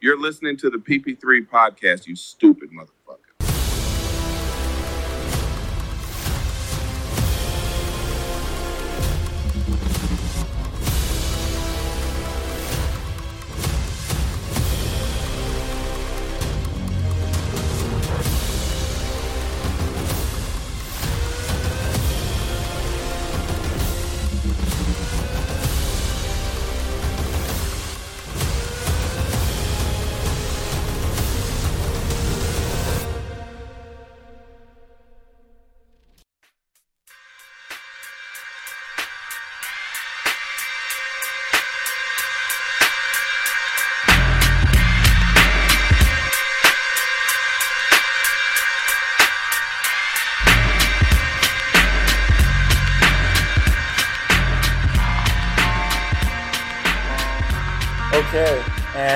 You're listening to the PP3 podcast, you stupid motherfucker.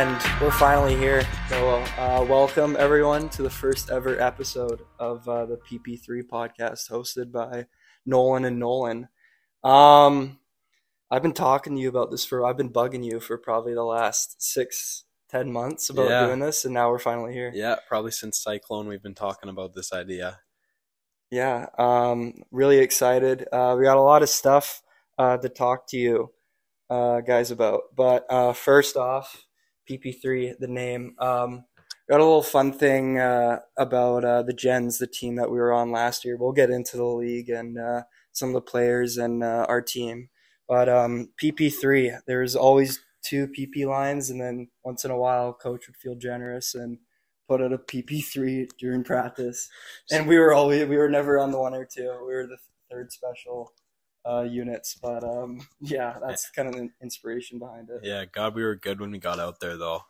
And we're finally here. So, uh, welcome everyone to the first ever episode of uh, the PP3 podcast, hosted by Nolan and Nolan. Um, I've been talking to you about this for. I've been bugging you for probably the last six, ten months about Yeah. doing this, and now we're finally here. Yeah, probably since Cyclone, we've been talking about this idea. Yeah, um, really excited. Uh, we got a lot of stuff uh, to talk to you uh, guys about. But uh, first off, PP3, the name. Um, got a little fun thing uh, about uh, the Gens, the team that we were on last year. We'll get into the league and uh, some of the players and uh, our team. But um, PP3, there's always two PP lines, and then once in a while, coach would feel generous and put out a PP3 during practice and we were always we were never on the one or two. We were the third special uh, units, but um, yeah, that's kind of the inspiration behind it. Yeah, God, we were good when we got out there, though.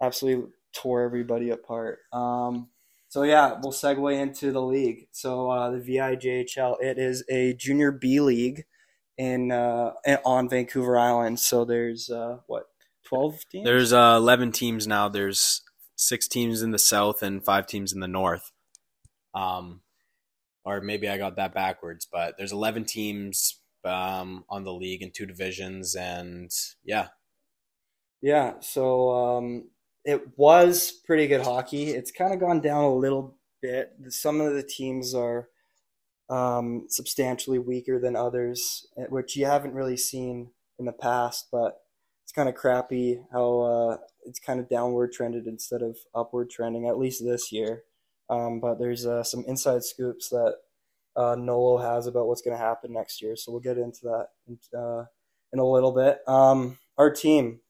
Absolutely tore everybody apart. Um, so yeah, we'll segue into the league. So uh, the VIJHL, it is a junior B league in uh, on Vancouver Island. So there's uh, what twelve teams. There's uh, 11 teams now. There's six teams in the south and five teams in the north. Um, or maybe I got that backwards, but there's 11 teams um, on the league in two divisions, and yeah, Yeah, so um, it was pretty good hockey. It's kind of gone down a little bit. Some of the teams are um, substantially weaker than others, eh, which you haven't really seen in the past. But it's kind of crappy how uh, it's kind of downward trended instead of upward trending, at least this year. Um, but there's uh, some inside scoops that uh, Nolo has about what's going to happen next year. So we'll get into that uh, in a little bit. Um, our team,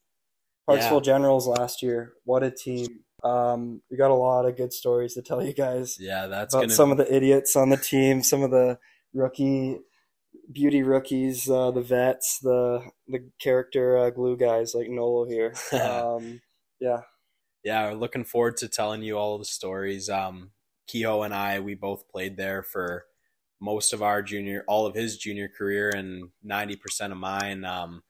Parksville Generals last year. What a team! Um, we got a lot of good stories to tell you guys yeah, that's about gonna. some of the idiots on the team, some of the rookie beauty rookies, uh, the vets, the the character uh, glue guys like Nolo here. Um, yeah, yeah, we're looking forward to telling you all the stories. Um, and I, we both played there for most of our junior, all of his junior career, and ninety percent of mine. Um,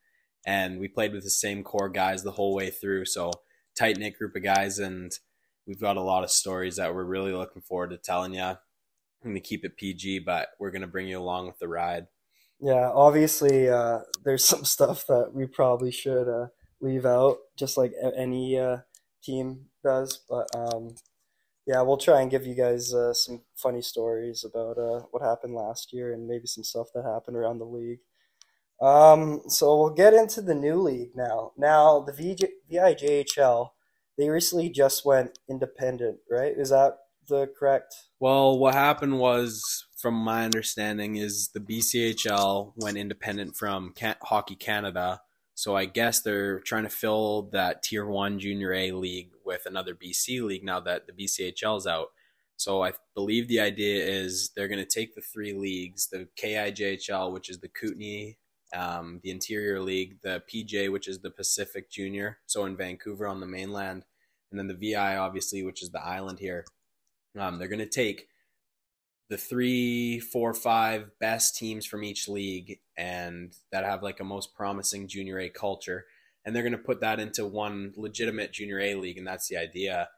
and we played with the same core guys the whole way through. So tight knit group of guys, and we've got a lot of stories that we're really looking forward to telling you. I'm gonna keep it PG, but we're gonna bring you along with the ride. yeah. Obviously, uh, there's some stuff that we probably should uh, leave out, just like any uh, team does. But um, yeah, we'll try and give you guys uh, some funny stories about uh, what happened last year and maybe some stuff that happened around the league. Um, so we'll get into the new league now. Now the VJ, VIJHL, they recently just went independent, right? Is that the correct? Well, what happened was, from my understanding, is the BCHL went independent from Can- Hockey Canada. So I guess they're trying to fill that Tier One Junior A league with another BC league now that the BCHL is out. So I believe the idea is they're going to take the three leagues: the KIJHL, which is the Kootenay, um, the Interior League, the PJ, which is the Pacific Junior, so in Vancouver on the mainland, and then the VI, obviously, which is the island here. Um, they're going to take the three, four, five best teams from each league and that have like a most promising junior A culture. And they're going to put that into one legitimate junior A league. And that's the idea.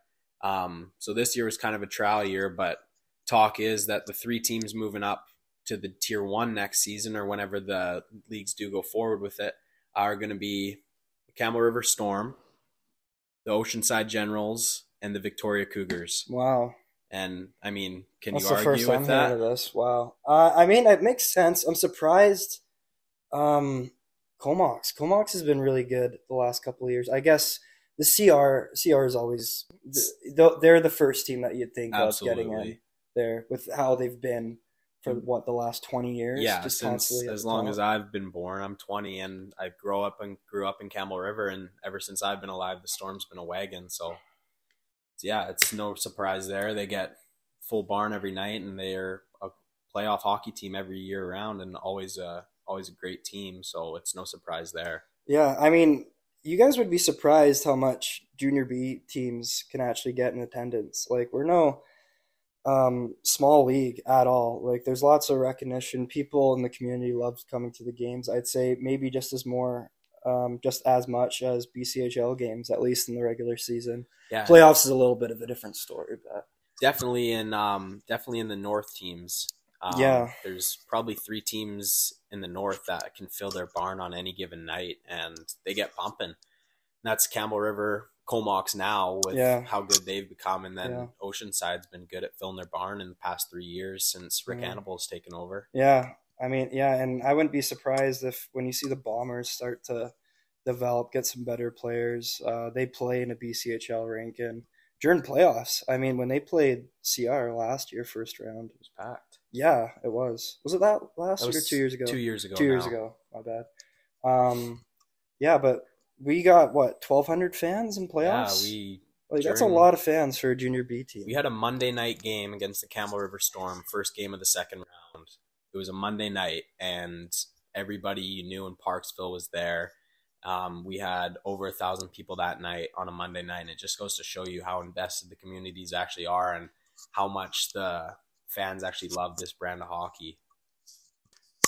Um, so this year was kind of a trial year, but talk is that the three teams moving up to the tier one next season or whenever the leagues do go forward with it are going to be the Campbell River Storm, the Oceanside Generals, and the Victoria Cougars. Wow. And I mean, can That's you argue first with that? of this. Wow. Uh, I mean, it makes sense. I'm surprised. Um, Comox. Comox has been really good the last couple of years. I guess the CR CR is always th- they're the first team that you'd think of getting in there with how they've been for what the last 20 years. Yeah, just since as long as I've been born, I'm 20, and I grow up and grew up in Campbell River, and ever since I've been alive, the Storm's been a wagon. So, yeah, it's no surprise there. They get full barn every night, and they're a playoff hockey team every year around, and always a always a great team. So it's no surprise there. Yeah, I mean, you guys would be surprised how much junior B teams can actually get in attendance. Like, we're no um, small league at all. Like, there's lots of recognition. People in the community love coming to the games. I'd say maybe just as more, um, just as much as BCHL games, at least in the regular season. Yeah, Playoffs is a little bit of a different story, but definitely in um definitely in the North teams. Um, Yeah. there's probably three teams in the North that can fill their barn on any given night, and they get pumping. That's Campbell River, Comox now with Yeah. how good they've become, and then Yeah. Oceanside's been good at filling their barn in the past three years since Rick Yeah. Hannibal's taken over. Yeah, I mean, yeah, and I wouldn't be surprised if when you see the Bombers start to develop, get some better players. Uh, they play in a BCHL rink, and during playoffs, I mean, when they played CR last year, first round, It was packed. yeah, it was. Was it that last That year or two years ago? Two years ago. Two years now. ago. My bad. Um, yeah, but we got what twelve hundred fans in playoffs. Yeah, we like that's a lot of fans for a junior B team. We had a Monday night game against the Campbell River Storm, first game of the second round. It was a Monday night, and everybody you knew in Parksville was there. Um, we had over a thousand people that night on a Monday night, and it just goes to show you how invested the communities actually are and how much the fans actually love this brand of hockey.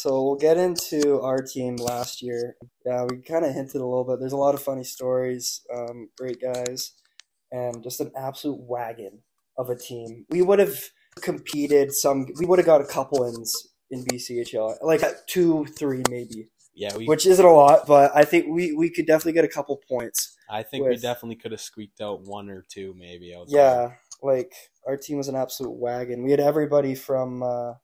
So we'll get into our team last year. Yeah, we kind of hinted a little bit. There's a lot of funny stories, um, great guys, and just an absolute wagon of a team. We would have competed some. We would have got a couple wins in BCHL, like two, three, maybe, Yeah, we. which isn't a lot, but I think we we could definitely get a couple points. I think we definitely could have squeaked out one or two, maybe. Yeah, like our team was an absolute wagon. We had everybody from uh,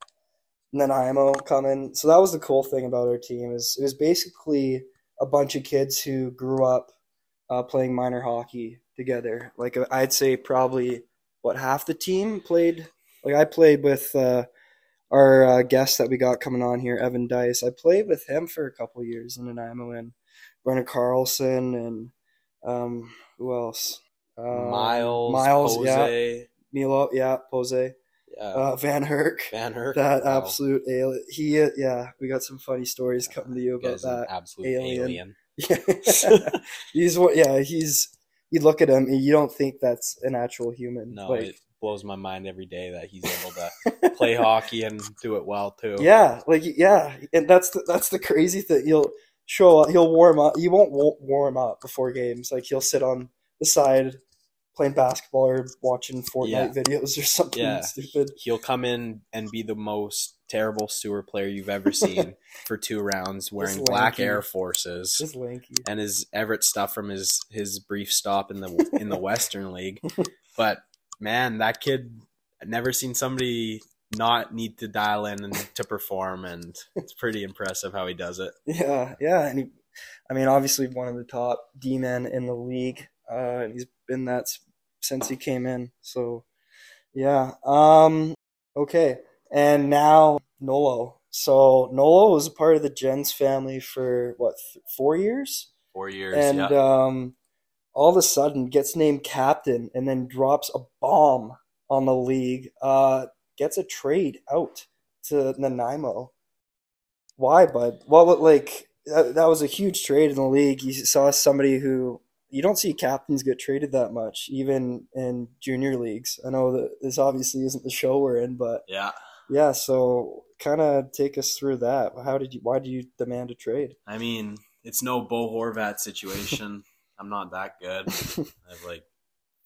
Nanaimo coming, so that was the cool thing about our team is it was basically a bunch of kids who grew up uh, playing minor hockey together. Like I'd say probably what half the team played. Like I played with uh, our uh, guest that we got coming on here, Evan Dyce. I played with him for a couple years in Nanaimo and Brennan Carlson and um, who else? Um, Miles, Miles, yeah, Milo, yeah, Pose, yeah, uh, Van Herk, Van Herk. that Wow. absolute alien. He, uh, yeah, we got some funny stories coming to you about an that. absolute alien. alien. Yeah, he's what? Yeah, he's. You look at him, and you don't think that's an actual human. No, like, it blows my mind every day that he's able to play hockey and do it well too. Yeah, like yeah, and that's the, that's the crazy thing. He'll show up. He'll warm up. He won't wa- warm up before games. Like he'll sit on the side playing basketball or watching Fortnite Yeah. videos or something Yeah. stupid. He'll come in and be the most terrible sewer player you've ever seen for two rounds, wearing black. Air Forces Just lanky. and his Everett stuff from his his brief stop in the in the Western League. But man, that kid I've never seen somebody not need to dial in and to perform, and it's pretty impressive how he does it. Yeah, yeah, and he, I mean, obviously one of the top D men in the league, uh, and he's been that since he came in. So, yeah. Um. Okay, and now Nolo. So Nolo was a part of the Gens family for what th- four years, Four years, and yeah. um, all of a sudden gets named captain, and then drops a bomb on the league. Uh, gets a trade out to Nanaimo. Why, bud? Well, like that, that was a huge trade in the league. You saw somebody who you don't see captains get traded that much, even in junior leagues. I know that this obviously isn't the show we're in, but yeah. yeah. So, kind of take us through that. How did you? Why did you demand a trade? I mean, it's no Bo Horvat situation. I'm not that good. I have like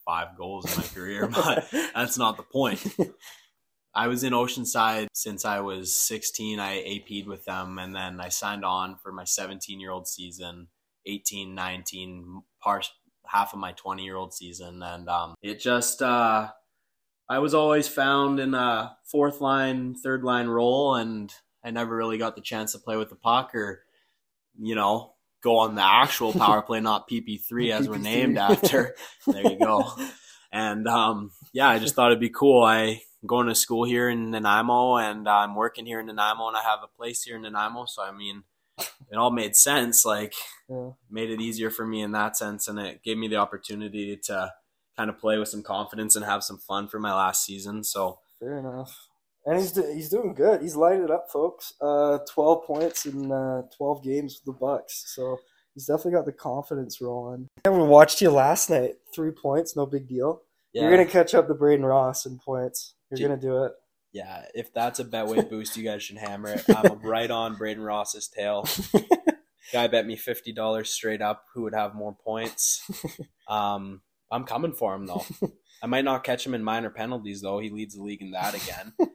five goals in my career, but that's not the point. I was in Oceanside since I was 16. I AP'd with them, and then I signed on for my 17 year old season, 18, 19, par- half of my 20 year old season, and um, it just uh, I was always found in a fourth line, third line role, and I never really got the chance to play with the puck or you know go on the actual power play, not PP3 as we're named after. there you go. And um, yeah, I just thought it'd be cool. I I'm going to school here in Nanaimo and I'm working here in Nanaimo and I have a place here in Nanaimo. So, I mean, it all made sense. Like, Yeah. made it easier for me in that sense. And it gave me the opportunity to kind of play with some confidence and have some fun for my last season. So, Fair enough. And he's do- he's doing good. He's lighted it up, folks. Uh, twelve points in uh, twelve games with the Bucks. So he's definitely got the confidence rolling. And we watched you last night. Three points, no big deal. yeah. You're gonna catch up to Braden Ross in points. You're gonna do it. Yeah, if that's a Betway boost, you guys should hammer it. I'm right on Braden Ross's tail. Guy bet me fifty dollars straight up who would have more points. Um, I'm coming for him though. I might not catch him in minor penalties though. He leads the league in that again.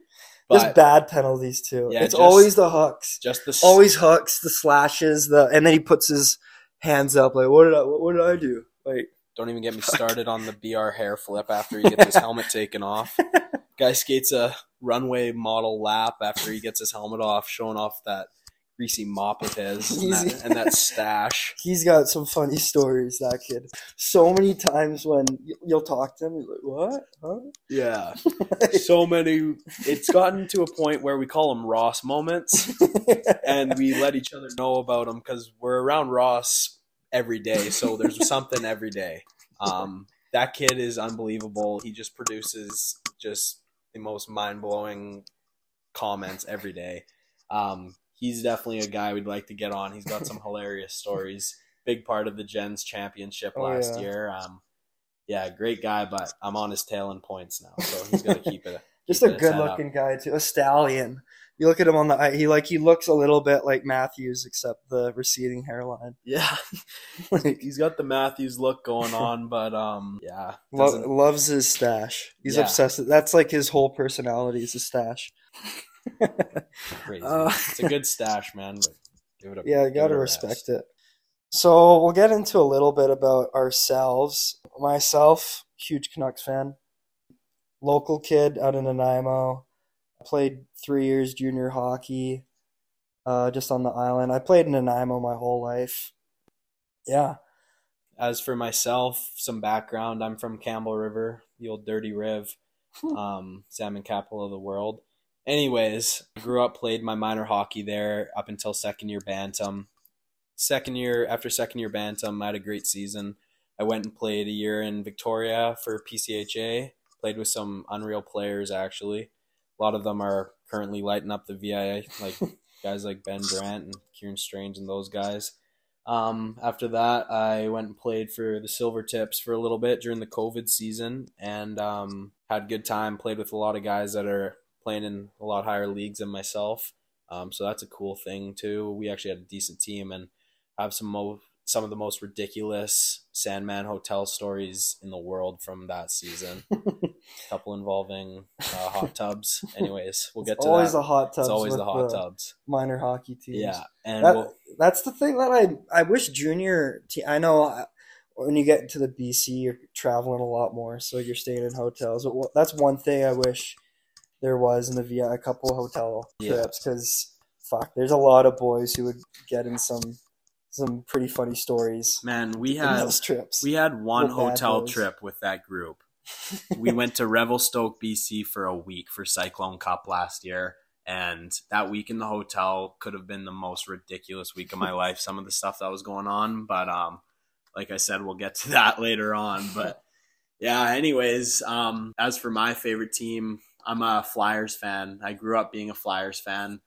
Just But bad penalties too. Yeah, it's just- always the hooks. just the Always hooks, the slashes, the and then he puts his hands up like, "What did I? What, what did I do?" Like, Don't even get me started on the BR hair flip after he gets his helmet taken off. Guy skates a runway model lap after he gets his helmet off, showing off that greasy mop of his and that, and that stash. he's got some funny stories. That kid. So many times when you'll talk to him, he's like, "What? Huh?" Yeah, so many. It's gotten to a point where we call them Ross moments, and we let each other know about them because we're around Ross every day. So there's something every day. Um, that kid is unbelievable. He just produces just the most mind blowing comments every day. Um, he's definitely a guy we'd like to get on. He's got some hilarious stories. Big part of the Gens championship Oh, last yeah. year. Um, yeah, great guy, but I'm on his tail in points now, so he's gonna keep it. Just keep a good set up. looking guy too. A stallion. You look at him on the he like he looks a little bit like Matthews, except the receding hairline. Yeah, Like, he's got the Matthews look going on, but um, yeah, lo- loves his stash. He's Yeah. obsessed. with- That's like his whole personality is a stash. crazy. Uh, it's a good stash, man. But give it a yeah, you gotta respect it. So we'll get into a little bit about ourselves. Myself, huge Canucks fan. Local kid out in Nanaimo. Played three years junior hockey, uh, just on the island. I played in Nanaimo my whole life. Yeah, As for myself, some background: I'm from Campbell River, the old Dirty Riv, um, salmon capital of the world. Anyways, grew up, played my minor hockey there up until second year bantam. Second year, after second year bantam, I had a great season. I went and played a year in Victoria for PCHA. Played with some unreal players actually. A lot of them are currently lighting up the VIA, like guys like Ben Brandt and Kieran Strange and those guys. Um, after that, I went and played for the Silver Tips for a little bit during the COVID season, and um, had a good time. Played with a lot of guys that are playing in a lot higher leagues than myself. Um, so that's a cool thing too. We actually had a decent team and have some mo- some of the most ridiculous Sandman Hotel stories in the world from that season. couple involving uh, hot tubs. Anyways, we'll get it's to always that. the hot tubs. it's always the hot tubs. minor hockey teams. Yeah, and That- we'll, That's the thing that I I wish junior. Te- I know uh, when you get into the BC, you're traveling a lot more, so you're staying in hotels. But wha- that's one thing I wish there was in the VIA a couple hotel trips because fuck, there's a lot of boys who would get in some some pretty funny stories man, we had those trips. We had one hotel boys. trip with that group. We went to Revelstoke, BC for a week for Cyclone Cup last year. And that week in the hotel could have been the most ridiculous week of my life. Some of the stuff that was going on. But um, like I said, we'll get to that later on. But yeah, anyways, um, as for my favorite team, I'm a Flyers fan. I grew up being a Flyers fan.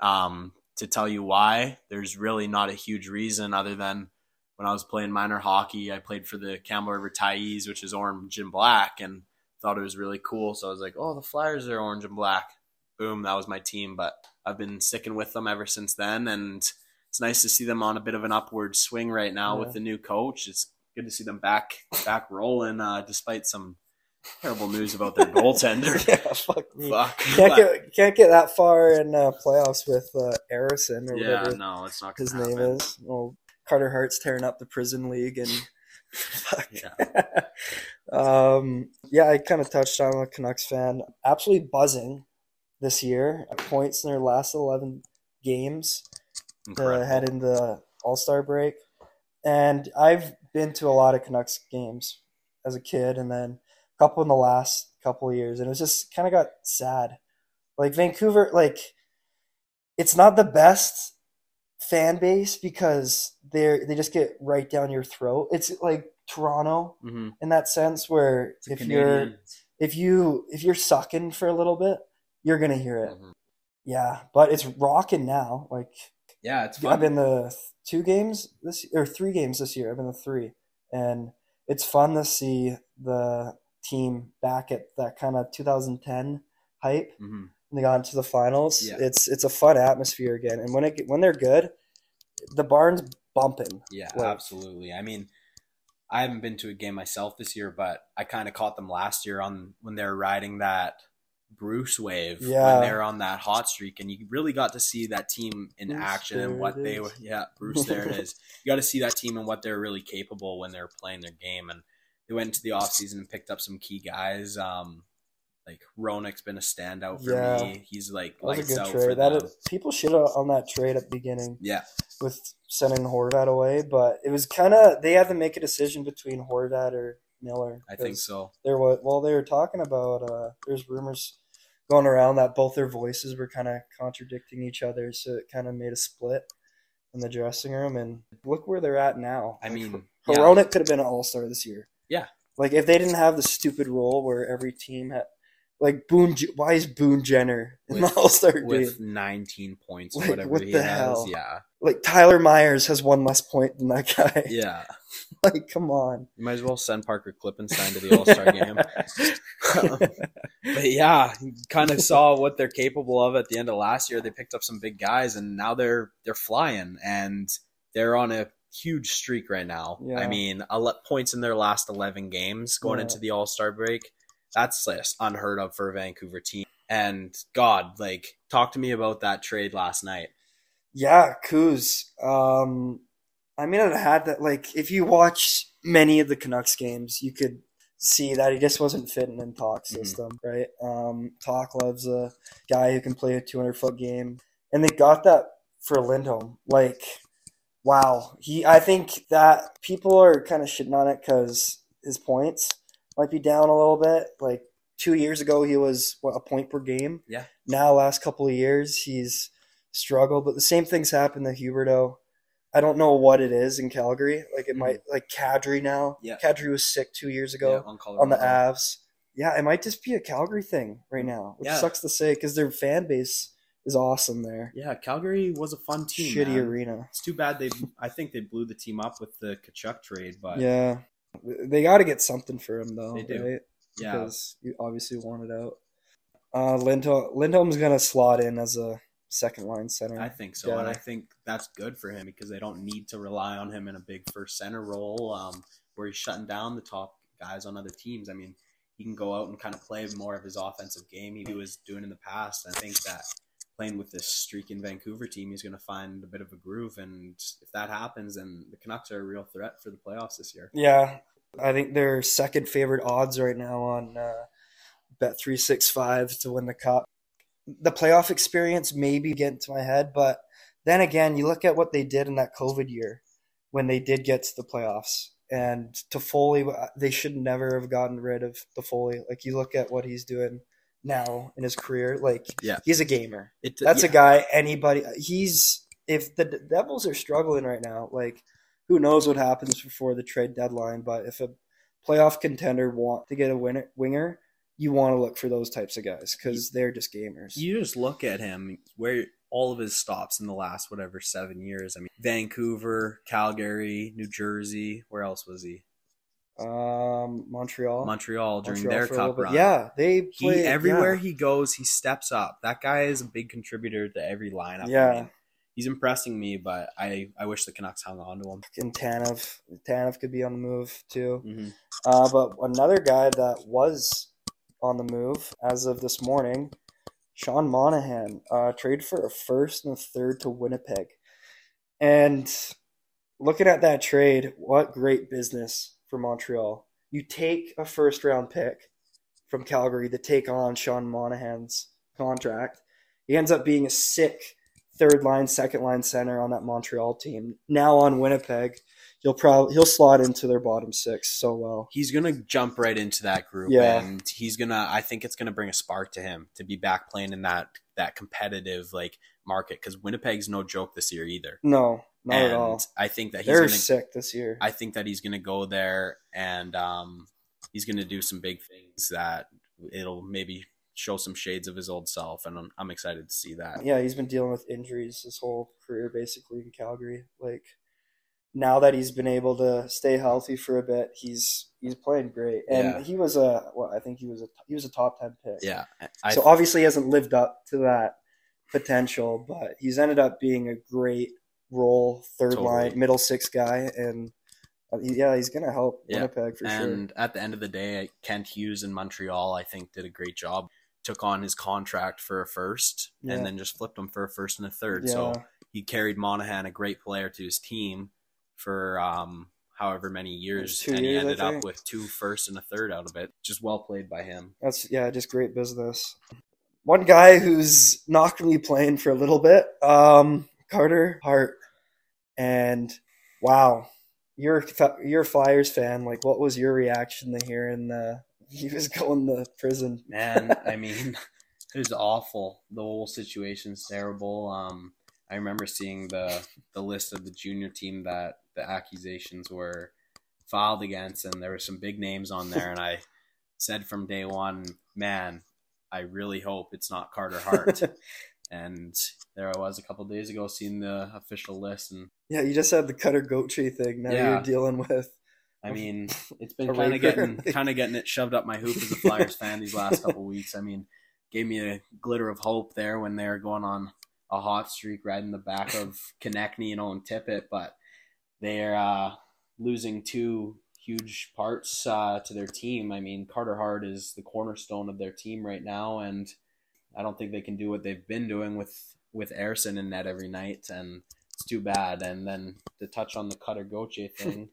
Um, to tell you why, there's really not a huge reason other than when I was playing minor hockey, I played for the Campbell River Tyees, which is orange and black, and thought it was really cool. So I was like, oh, the Flyers are orange and black. Boom, that was my team. But I've been sticking with them ever since then, and it's nice to see them on a bit of an upward swing right now Yeah. with the new coach. It's good to see them back back rolling, uh, despite some terrible news about their goaltender. yeah, fuck me. Fuck. Can't get can't get that far in uh, playoffs with uh, Arison or yeah, whatever no, it's not his gonna name is. Well, Carter Hart's tearing up the prison league and Fuck. Yeah. um, yeah, I kind of touched on a Canucks fan. Absolutely buzzing this year. At points in their last 11 games to Incredible. head in the All Star break. And I've been to a lot of Canucks games as a kid, and then a couple in the last couple of years, and it was just kind of got sad. Like Vancouver, like it's not the best fan base because they're they just get right down your throat. It's like Toronto Mhm. in that sense, where It's if you're if you if you're sucking for a little bit, you're gonna hear it. Mhm. Yeah, but it's rocking now. Like Yeah, it's I've been the two games this or three games this year. I've been the three, and it's fun to see the team back at that kind of 2010 hype. Mhm. When they got into the finals, Yeah. it's it's a fun atmosphere again. And when it when they're good, the barn's bumping. Yeah, Like- absolutely. I mean, I haven't been to a game myself this year, but I kind of caught them last year on when they were riding that Bruce wave Yeah. when they were on that hot streak, and you really got to see that team in Bruce, action and what they were. Yeah, Bruce, there it is. You got to see that team and what they're really capable when they're playing their game, and they went into the offseason and picked up some key guys. Um, like Hronek's been a standout for Yeah. me. He's like That was lights a good out for trade. That them. is, people shit on that trade at the beginning. yeah, with sending Horvat away, but it was kind of they had to make a decision between Horvat or Miller. I think so. There was well, they were talking about. Uh, there's rumors going around that both their voices were kind of contradicting each other, so it kind of made a split in the dressing room. And look where they're at now. I mean, yeah. Could have been an All Star this year. Yeah. like if they didn't have the stupid rule where every team had. Like Boone, why is Boone Jenner in With- the All Star team? with 19 points or Like, whatever what he the has. hell? Yeah. Like Tyler Myers has one less point than that guy. Yeah. like, come on. You might as well send Parker Klippenstein to the All Star game. but yeah, kind of saw what they're capable of at the end of last year. They picked up some big guys and now they're they're flying and they're on a huge streak right now. Yeah. I mean, points in their last 11 games going Yeah. into the All-Star break. That's just unheard of for a Vancouver team. And God, like talk to me about that trade last night. Yeah, Kuz. Um, I mean, it had that. Like, if you watch many of the Canucks games, you could see that he just wasn't fitting in Talk's Mhm. system, right? Um, Talk loves a guy who can play a 200 foot game, and they got that for Lindholm. Like, wow, he. I think that people are kind of shitting on it because his points might be down a little bit. Like two years ago, he was what a point per game. Yeah. Now, last couple of years, he's struggled. But the same things happened to Huberdeau. I don't know what it is in Calgary. Like it Mhm. might like Kadri now. Yeah. Kadri was sick two years ago Yeah, on, on the Avs. Yeah, it might just be a Calgary thing right now, which Yeah. sucks to say because their fan base is awesome there. Yeah, Calgary was a fun team. Shitty man. arena. It's too bad they. I think they blew the team up with the Tkachuk trade, but Yeah, they got to get something for him though, They do. right? yeah, Because you obviously want it out. Uh, Lindholm, Lindholm's gonna slot in as a second line center. I think so, and I think that's good for him because they don't need to rely on him in a big first center role um, where he's shutting down the top guys on other teams. I mean, he can go out and kind of play more of his offensive game he was doing in the past. I think that playing with this streaking Vancouver team, he's going to find a bit of a groove, and if that happens, then the Canucks are a real threat for the playoffs this year. Yeah, I think they're second favorite odds right now on uh, Bet three six five to win the cup. The playoff experience maybe get into my head, but then again, you look at what they did in that COVID year when they did get to the playoffs, and Toffoli, they should never have gotten rid of the Foley. Like you look at what he's doing now in his career, like Yeah. he's a gamer. It, That's yeah. a guy anybody he's if the D- Devils are struggling right now, like who knows what happens before the trade deadline, but if a playoff contender want to get a winner, winger, you want to look for those types of guys cuz they're just gamers. You just look at him where all of his stops in the last whatever seven years. I mean, Vancouver, Calgary, New Jersey. Where else was he? Um Montreal Montreal during Montreal their cup run. Yeah, they he play everywhere yeah. he goes, he steps up. That guy is a big contributor to every lineup. I Yeah. mean, he's impressing me, but I I wish the Canucks hung on to him. and Tanev Tanev could be on the move too. hmm Uh, but another guy that was on the move as of this morning, Sean Monahan, uh, traded for a first and a third to Winnipeg. And looking at that trade, what great business for Montreal. You take a first round pick from Calgary to take on Sean Monahan's contract. He ends up being a sick third line, second line center on that Montreal team. Now on Winnipeg, he'll probably he'll slot into their bottom six so well. He's gonna jump right into that group, Yeah. and he's gonna. I think it's gonna bring a spark to him to be back playing in that that competitive like market because Winnipeg's no joke this year either. No, not and at all. I think that he's They're gonna. sick this year. I think that he's gonna go there and um, he's gonna do some big things that it'll maybe show some shades of his old self, and I'm, I'm excited to see that. yeah, he's been dealing with injuries his whole career basically in Calgary. Like now that he's been able to stay healthy for a bit, he's he's playing great. And Yeah. he was a well, I think he was a he was a top ten pick. Yeah, I, so obviously he hasn't lived up to that potential, but he's ended up being a great role third Totally. line middle six guy, and uh, yeah, he's gonna help Yeah, Winnipeg for sure. and at the end of the day, Kent Hughes in Montreal, I think, did a great job. Took on his contract for a first, Yeah. and then just flipped him for a first and a third. Yeah, So he carried Monahan, a great player, to his team for um, however many years, and he years, I ended up with two first and a third out of it. Just well played by him. that's yeah, just great business. One guy who's not gonna be playing for a little bit, um, Carter Hart, and wow, you're you're a Flyers fan. Like, what was your reaction to hearing uh, he was going to prison? Man, I mean, it was awful. The whole situation's terrible. Um, I remember seeing the the list of the junior team that the accusations were filed against, and there were some big names on there. And I said from day one, man, I really hope it's not Carter Hart. and there I was a couple days ago, seeing the official list, and Yeah, you just had the Cutter Gauthier thing. Now Yeah. you're dealing with I mean, it's been kind of getting kind of getting it shoved up my hoop as a Flyers fan these last couple weeks. I mean, gave me a glitter of hope there when they were going on a hot streak, right in the back of Konecny and Owen Tippett, but they're uh, losing two huge parts uh, to their team. I mean, Carter Hart is the cornerstone of their team right now, and I don't think they can do what they've been doing with with Ersson in net every night, and too bad. And then to touch on the Cutter Gauthier thing.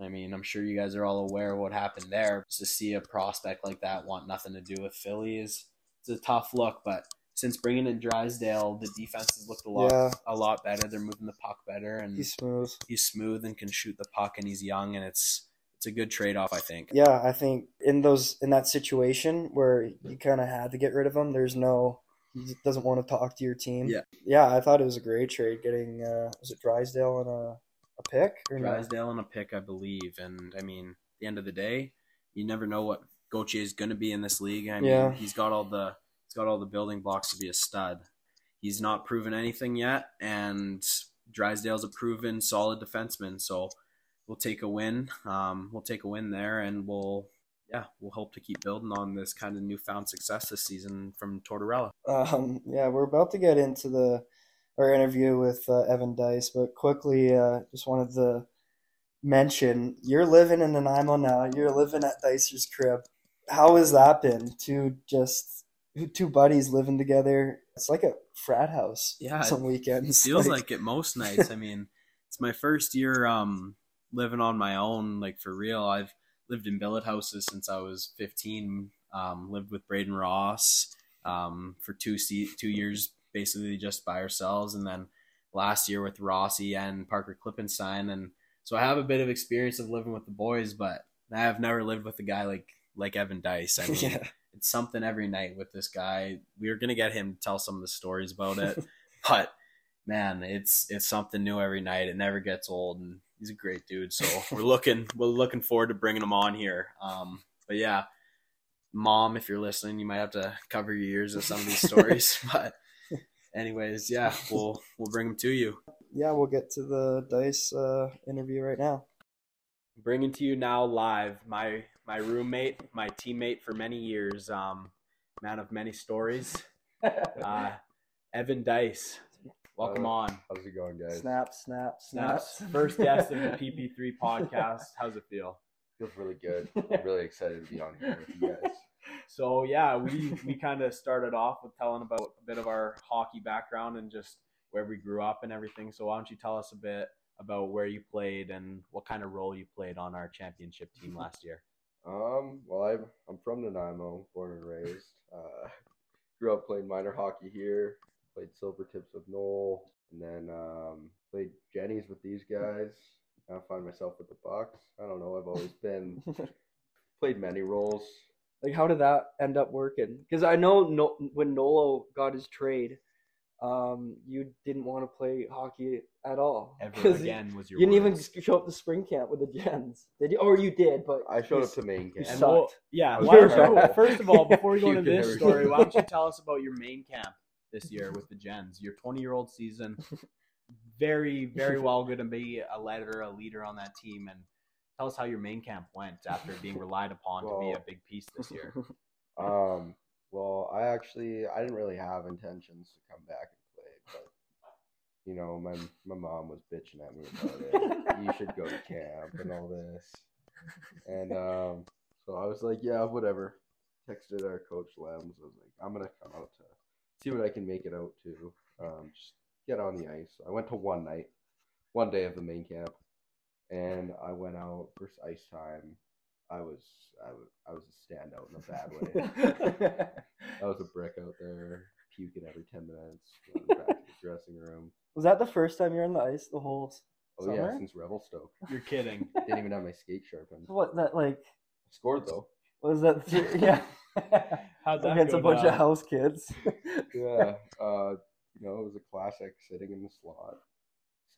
I mean, I'm sure you guys are all aware of what happened there. Just to see a prospect like that want nothing to do with Philly is it's a tough look. But since bringing in Drysdale, the defense has looked a lot yeah. a lot better. They're moving the puck better, and He's smooth. he's, smooth. and can shoot the puck, and he's young, and it's it's a good trade off, I think. Yeah, I think in those in that situation where you kind of had to get rid of him, there's no he doesn't want to talk to your team. Yeah. yeah, I thought it was a great trade getting uh, was it Drysdale and a a pick or no? Drysdale and a pick, I believe, and I mean, at the end of the day, you never know what Gauthier is going to be in this league. I mean, Yeah. he's got all the he's got all the building blocks to be a stud. He's not proven anything yet, and Drysdale's a proven solid defenseman. So we'll take a win. Um, we'll take a win there, and we'll yeah, we'll hope to keep building on this kind of newfound success this season from Tortorella. Um, yeah, we're about to get into the our interview with uh, Evan Dyce, but quickly, uh, just wanted to mention you're living in Nanaimo now. You're living at Dicer's crib. How has that been? Two just two buddies living together. It's like a frat house. Yeah, some weekends feels like it most nights. I mean, it's my first year um living on my own, like for real. I've lived in billet houses since I was 15. Um, lived with Braden Ross um, for two se- two years, basically just by ourselves, and then last year with Rossi and Parker Klippenstein, and so I have a bit of experience of living with the boys, but I have never lived with a guy like like Evan Dyce. I mean, yeah. it's something every night with this guy. We are gonna get him to tell some of the stories about it, but man, it's it's something new every night. It never gets old, and he's a great dude. So we're looking we're looking forward to bringing him on here. Um, but yeah, mom, if you're listening, you might have to cover your ears with some of these stories. but anyways, yeah, we'll we'll bring them to you. yeah, we'll get to the Dyce uh, interview right now. bringing to you now live my my roommate my teammate for many years um man of many stories uh evan dyce welcome Uh, on How's it going, guys? Snap, snap, snap. Snaps. first guest of the pp3 podcast how's it feel Feels really good. I'm really excited to be on here with you guys. so yeah we we kind of started off with telling about a bit of our hockey background and just where we grew up and everything so why don't you tell us a bit about where you played and what kind of role you played on our championship team last year. Um, well, I'm I'm from Nanaimo, born and raised. Uh, grew up playing minor hockey here. Played silver tips with Noel, and then um, played Jennies with these guys. Now I find myself with the Bucks. I don't know. I've always been played many roles. like how did that end up working? Because I know no, when Nolo got his trade, um, you didn't want to play hockey at all. Ever 'Cause again was You your didn't even show up to spring camp with the Gens, did you? Or you did, but I showed you up to main camp. And sucked. we'll- yeah. Why don't you- first of all, before we go into this story, why don't you tell us about your main camp this year with the Gens? Your 20 year old season. Very, very well going to be a leader, a leader on that team. And tell us how your main camp went after being relied upon to be a big piece this year. Um, well, I actually I didn't really have intentions to come back and play, but you know, my my mom was bitching at me about it. you should go to camp and all this, and um, so I was like, yeah, whatever. Texted our coach Lems. I was like, I'm gonna come out to see what I can make it out to. Um, just get on the ice. I went to one night, one day of the main camp, and I went out first ice time. I was I was I was a standout in a bad way. I was a brick out there, puking every ten minutes, back to the dressing room. Was that the first time you're on the ice the whole s- Oh yeah, summer? since Revelstoke. You're kidding. Didn't even have my skate sharpened. What that like? Scored though. Was that yeah? How'd that Against go a bunch down? of house kids. Yeah. Uh, you know, it was a classic sitting in the slot,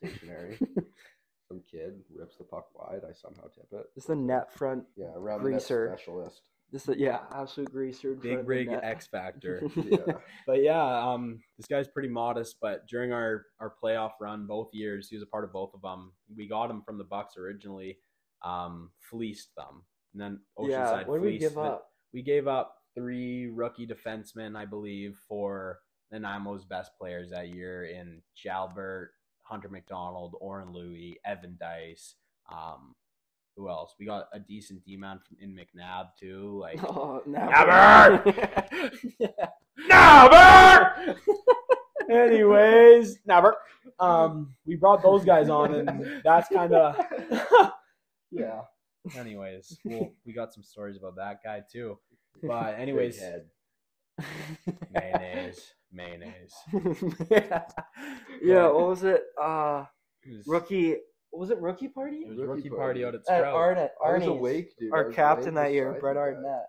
stationary. Some kid rips the puck wide. I somehow tip it. Just the net front. Yeah, around the net specialist. This is, yeah, absolute greaser. in Big of rig. X Factor. Yeah. But yeah, um, this guy's pretty modest. But during our our playoff run, both years, he was a part of both of them. We got him from the Bucks originally, um, fleeced them, and then Oceanside yeah. What did we fleeced give the- up? We gave up three rookie defensemen, I believe, for Nanaimo's best players that year in Jalbert, Hunter McDonald, Oren Louie, Evan Dyce. Um, who else? We got a decent D man from in McNabb too. Like Oh, Never! Never! Never. Anyways, never. Um, we brought those guys on, and that's kind of. yeah. Anyways, we'll, we got some stories about that guy too. But anyways, mayonnaise, mayonnaise. yeah. yeah. What was it? Uh, It was, rookie. Was it? Rookie party? it was Rookie rookie party. party out at At Sproat. Arnett. I was awake, dude. I Our was captain that year, beside Brett you guys. Arnett.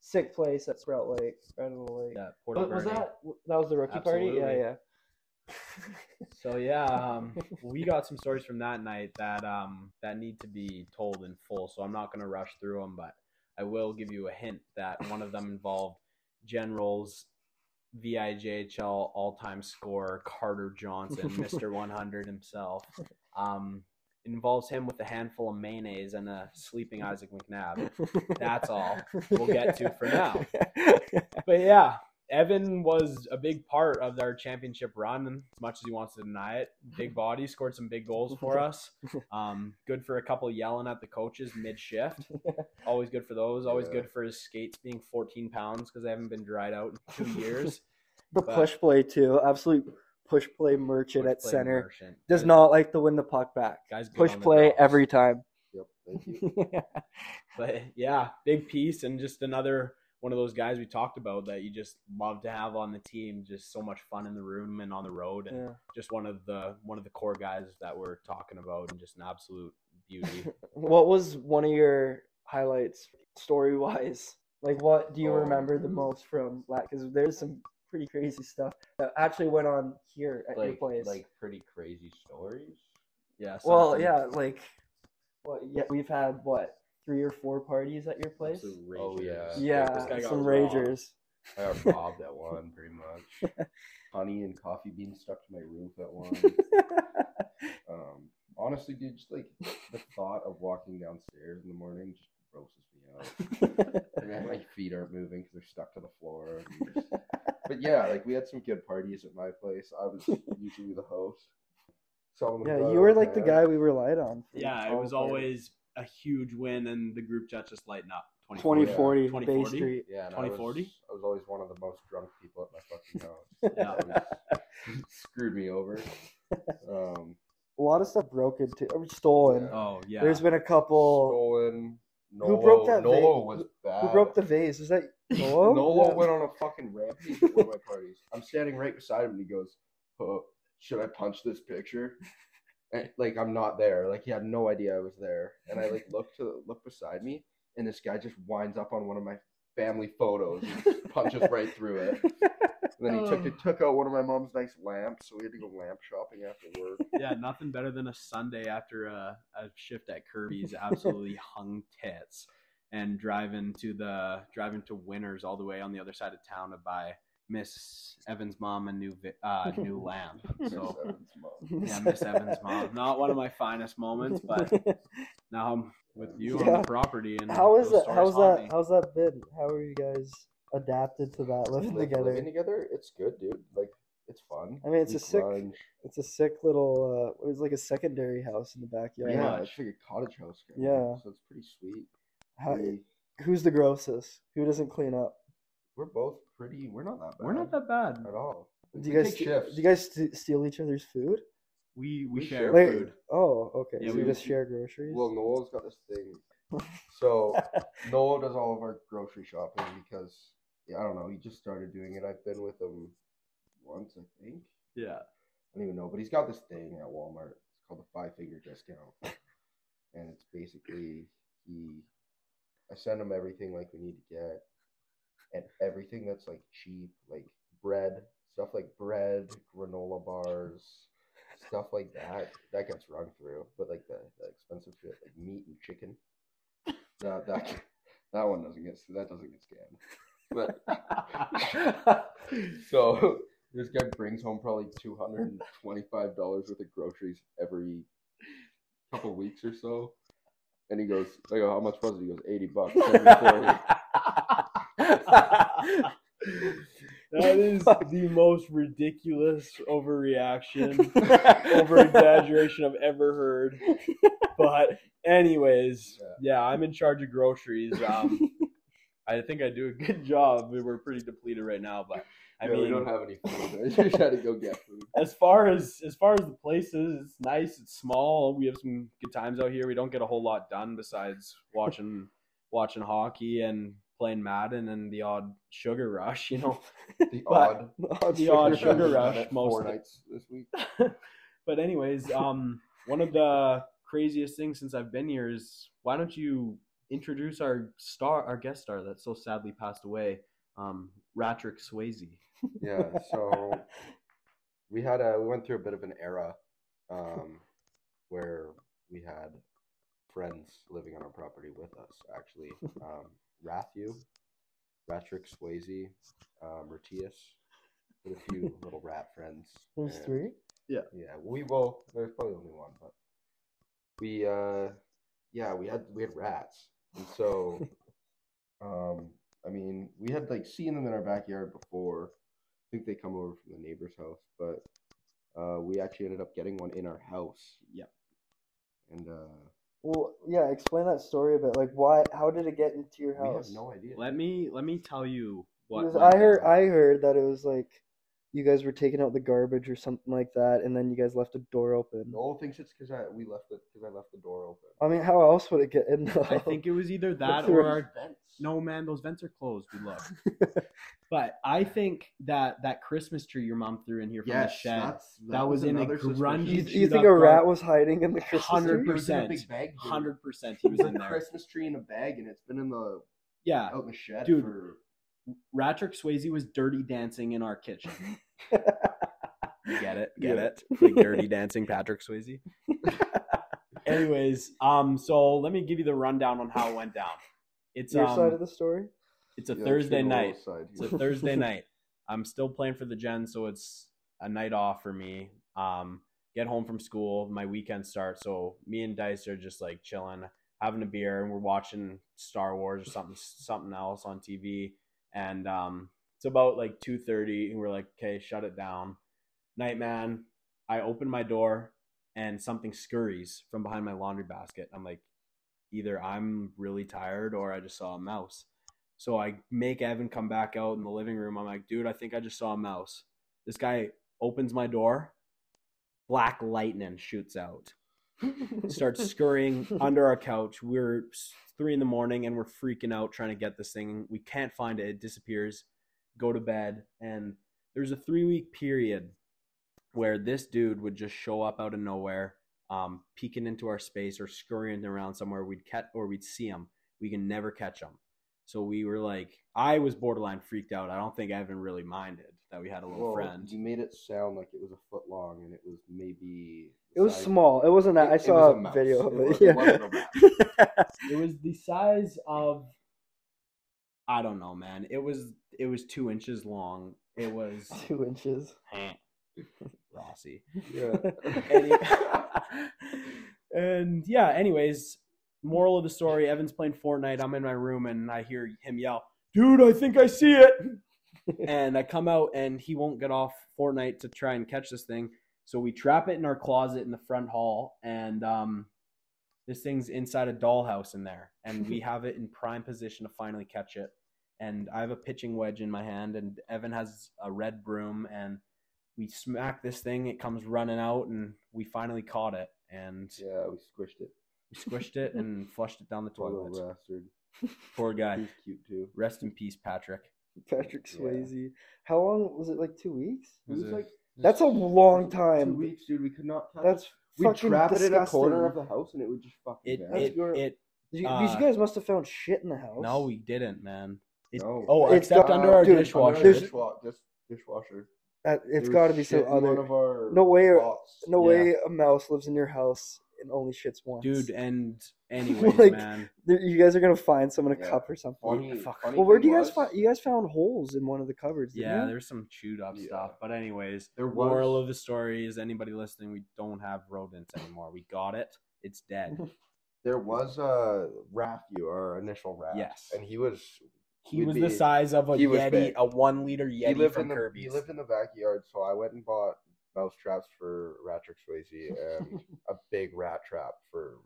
Sick place at Sproat Lake, right on the lake. That Porto Was, was that that was the rookie party? Yeah, yeah. So yeah, um, we got some stories from that night that um, that need to be told in full. So I'm not going to rush through them, but I will give you a hint that one of them involved Generals VIJHL all-time scorer Carter Johnson, Mr. 100 himself. Um, involves him with a handful of mayonnaise and a sleeping Isaac McNabb. That's all we'll get to for now. But yeah, Evan was a big part of our championship run, as much as he wants to deny it. Big body, scored some big goals for us. Um, good for a couple yelling at the coaches mid shift. Always good for those. Always Yeah. good for his skates being 14 pounds because they haven't been dried out in two years. the But- push play too. Absolute push play merchant Push at play center. merchant. Does Good- not like to win the puck back. Guys Push play draws. every time. Yep. Thank you. But yeah, big piece and just another one of those guys we talked about that you just love to have on the team. Just so much fun in the room and on the road, and Yeah. just one of the one of the core guys that we're talking about, and just an absolute beauty. What was one of your highlights story wise? Like, what do you Oh. remember the most from that? Because there's some pretty crazy stuff that actually went on here at your like place. like pretty crazy stories. Yeah. well, yeah, like, what? Yeah, we've had what three or four parties at your place. Absolute Oh, yeah. Yeah, This guy got some robbed. ragers. I got robbed at one, pretty much. Honey and coffee beans stuck to my roof at one. Um, honestly, dude, just like the thought of walking downstairs in the morning just grosses me out. And my feet aren't moving because they're stuck to the floor. just- But yeah, like we had some good parties at my place. I was usually the host. Some yeah, you were out of like the guy we relied on. Yeah, it was always a huge win, and the group chat just lighting up. 2040 2040? Bay Street. Yeah, and I was, 2040? I was always one of the most drunk people at my fucking house. Yeah. Screwed me over. Um, a lot of stuff broken too, or stolen. Yeah. Oh yeah. There's been a couple. Stolen. Who broke that Nolo vase? was bad. Who broke the vase? Is that Nolo? Nolo Yeah. went on a fucking rampage at one of my parties. I'm standing right beside him and he goes, oh, should I punch this picture? And, like I'm not there. Like he had no idea I was there. And I like look to look beside me and this guy just winds up on one of my family photos and punches right through it. And then he took it took out one of my mom's nice lamps, so we had to go lamp shopping after work. yeah, nothing better than a Sunday after a, a shift at Kirby's, absolutely hung tits, and driving to the driving to Winners all the way on the other side of town to buy Miss Evans' mom a new vi- uh, new lamp. So Seven's yeah, Miss Evans' mom, not one of my finest moments, but now I'm with you on the property. And How is those that? How's that? me. How's that been? How are you guys adapted to that living Like, together? Living together, it's good, dude. Like it's fun. I mean, it's We a sick- grunge. It's a sick little. Uh, it was like a secondary house in the backyard. Yeah, it's like a cottage house. Kind Yeah. so it's pretty sweet. How, We, who's the grossest? Who doesn't clean up? We're both pretty. We're not that bad. We're not that bad. at all. Do you guys take st- shifts. do you guys st- steal each other's food? We we We share share Wait, food. oh, okay. Yeah, so we- you just share groceries. Well, Noel's got this thing. So Noel does all of our grocery shopping because yeah, I don't know. He just started doing it. I've been with him once, I think. Yeah. I don't even know, but he's got this thing at Walmart. It's called the five finger discount, and it's basically he. I send him everything like we need to get, and everything that's like cheap, like bread, stuff like bread, granola bars, stuff like that. That gets run through, but like the, the expensive shit, like meat and chicken, that that that one doesn't get that doesn't get scanned. But so this guy brings home probably two hundred and twenty-five dollars worth of groceries every couple weeks or so. And he goes, I go, how much was it? He goes, eighty bucks. Send me 40." That is the most ridiculous overreaction, over exaggeration I've ever heard. But anyways, Yeah. I'm in charge of groceries. Um, I think I do a good job. We We're pretty depleted right now, but I Yeah, mean, we don't have any food. I just had to go get food. as far as as far as the places, it's nice. It's small. We have some good times out here. We don't get a whole lot done besides watching watching hockey and playing Madden and the odd sugar rush. You know, The odd, the odd sugar sugar rush rush most four nights this week. but anyways, um, one of the craziest things since I've been here is why don't you introduce our star, our guest star that so sadly passed away, um, Ratrick Swayze. Yeah, so we had a we went through a bit of an era um, where we had friends living on our property with us. Actually, um, Rathu, Ratrick Swayze, um, Ratius, with a few little rat friends. There's and- three. Yeah, Yeah. we well, there's probably only one, but we uh, yeah, we had we had rats, and so um, I mean, we had like seen them in our backyard before. I think they come over from the neighbor's house, but uh, we actually ended up getting one in our house. Yep. And uh, Well, yeah. Explain that story a bit. Like, why? How did it get into your house we have house? no idea. Let me let me tell you what. Because went I heard, down. I heard that it was like you guys were taking out the garbage or something like that, and then you guys left a door open. Noel thinks it's because I we left it because I left the door open. I mean, how else would it get in? Though? I think it was either that or our our no man, those vents are closed. We look. But I think that that Christmas tree your mom threw in here from the Yes, shed. that's, that was in a another grungy you, you think a gar- rat was hiding in the Christmas Hundred tree? It was in a percent, big bag, dude. hundred percent. He was was in a there. Christmas tree in a bag, and it's been in the Yeah, out in the shed Dude. for Ratrick Swayze was dirty dancing in our kitchen. Get it? Get Yeah. it? Like dirty dancing Patrick Swayze. Anyways, um, so let me give you the rundown on how it went down. It's Your um, side of the story. it's a Yeah, Thursday night. It's a. Thursday night. I'm still playing for the Gen, so it's a night off for me. Um, get home from school, my weekend starts. So me and Dyce are just like chilling, having a beer, and we're watching Star Wars or something, something else on TV. And um, it's about like two thirty, and we're like, okay, shut it down. Night man, I open my door, and something scurries from behind my laundry basket. I'm like, either I'm really tired or I just saw a mouse. So I make Evan come back out in the living room. I'm like, dude, I think I just saw a mouse. This guy opens my door, black lightning shoots out starts scurrying under our couch. We're three in the morning and we're freaking out trying to get this thing. We can't find it. It disappears. Go to bed. And there's a three week period where this dude would just show up out of nowhere, um, peeking into our space or scurrying around somewhere. We'd catch or we'd see him. We can never catch him. So we were like, I was borderline freaked out. I don't think Evan really minded that we had a little Well, friend. you made it sound like it was a foot long, and it was maybe. It was size- small. It wasn't that. It- I saw a a video of It it. was- yeah. it wasn't it was the size of I don't know, man. It was it was two inches long. It was Two inches. Rossi. Yeah. Any- and yeah, anyways, moral of the story, Evan's playing Fortnite. I'm in my room and I hear him yell, Dude, I think I see it. And I come out and he won't get off Fortnite to try and catch this thing. So we trap it in our closet in the front hall and um this thing's inside a dollhouse in there. And we have it in prime position to finally catch it. And I have a pitching wedge in my hand and Evan has a red broom and we smack this thing, it comes running out and we finally caught it and Yeah, we squished it. we squished it and flushed it down the toilet. Poor bastard. Poor guy. He's cute too. Rest in peace, Patrick. Patrick Yeah. Swayze. How long was it? Like two weeks? It was Was it- like That's a long time. two time. weeks, dude. We could not catch. That's we fucking trap it in a corner of the house, and it would just fucking. It vanish. It, gross. it You, uh, these guys must have found shit in the house. no, we didn't, man. It, No. Oh, It's except got- under our dude, dishwasher. there's- Dishwa- dis- dishwasher. Uh, it's There got to be some shit one other. of our No way- lots. No Yeah. way a mouse lives in your house and only shits once, Dude, and anyways, Like, man. You guys are gonna find some in a Yeah. cup or something. Funny, Fuck. funny Well, where do you guys was, find? You guys found holes in one of the cupboards. didn't Yeah, there's some chewed up Yeah. stuff. But anyways, the moral of the story is anybody listening, we don't have rodents anymore. We got it. It's dead. There was a Rafu, our initial rat. Yes. and he was. He was be- the size of a he Yeti, big. a one liter He Yeti lived from in the Kirby's. he lived in the backyard, so I went and bought mouse traps for Ratrick Swayze and a big rat trap for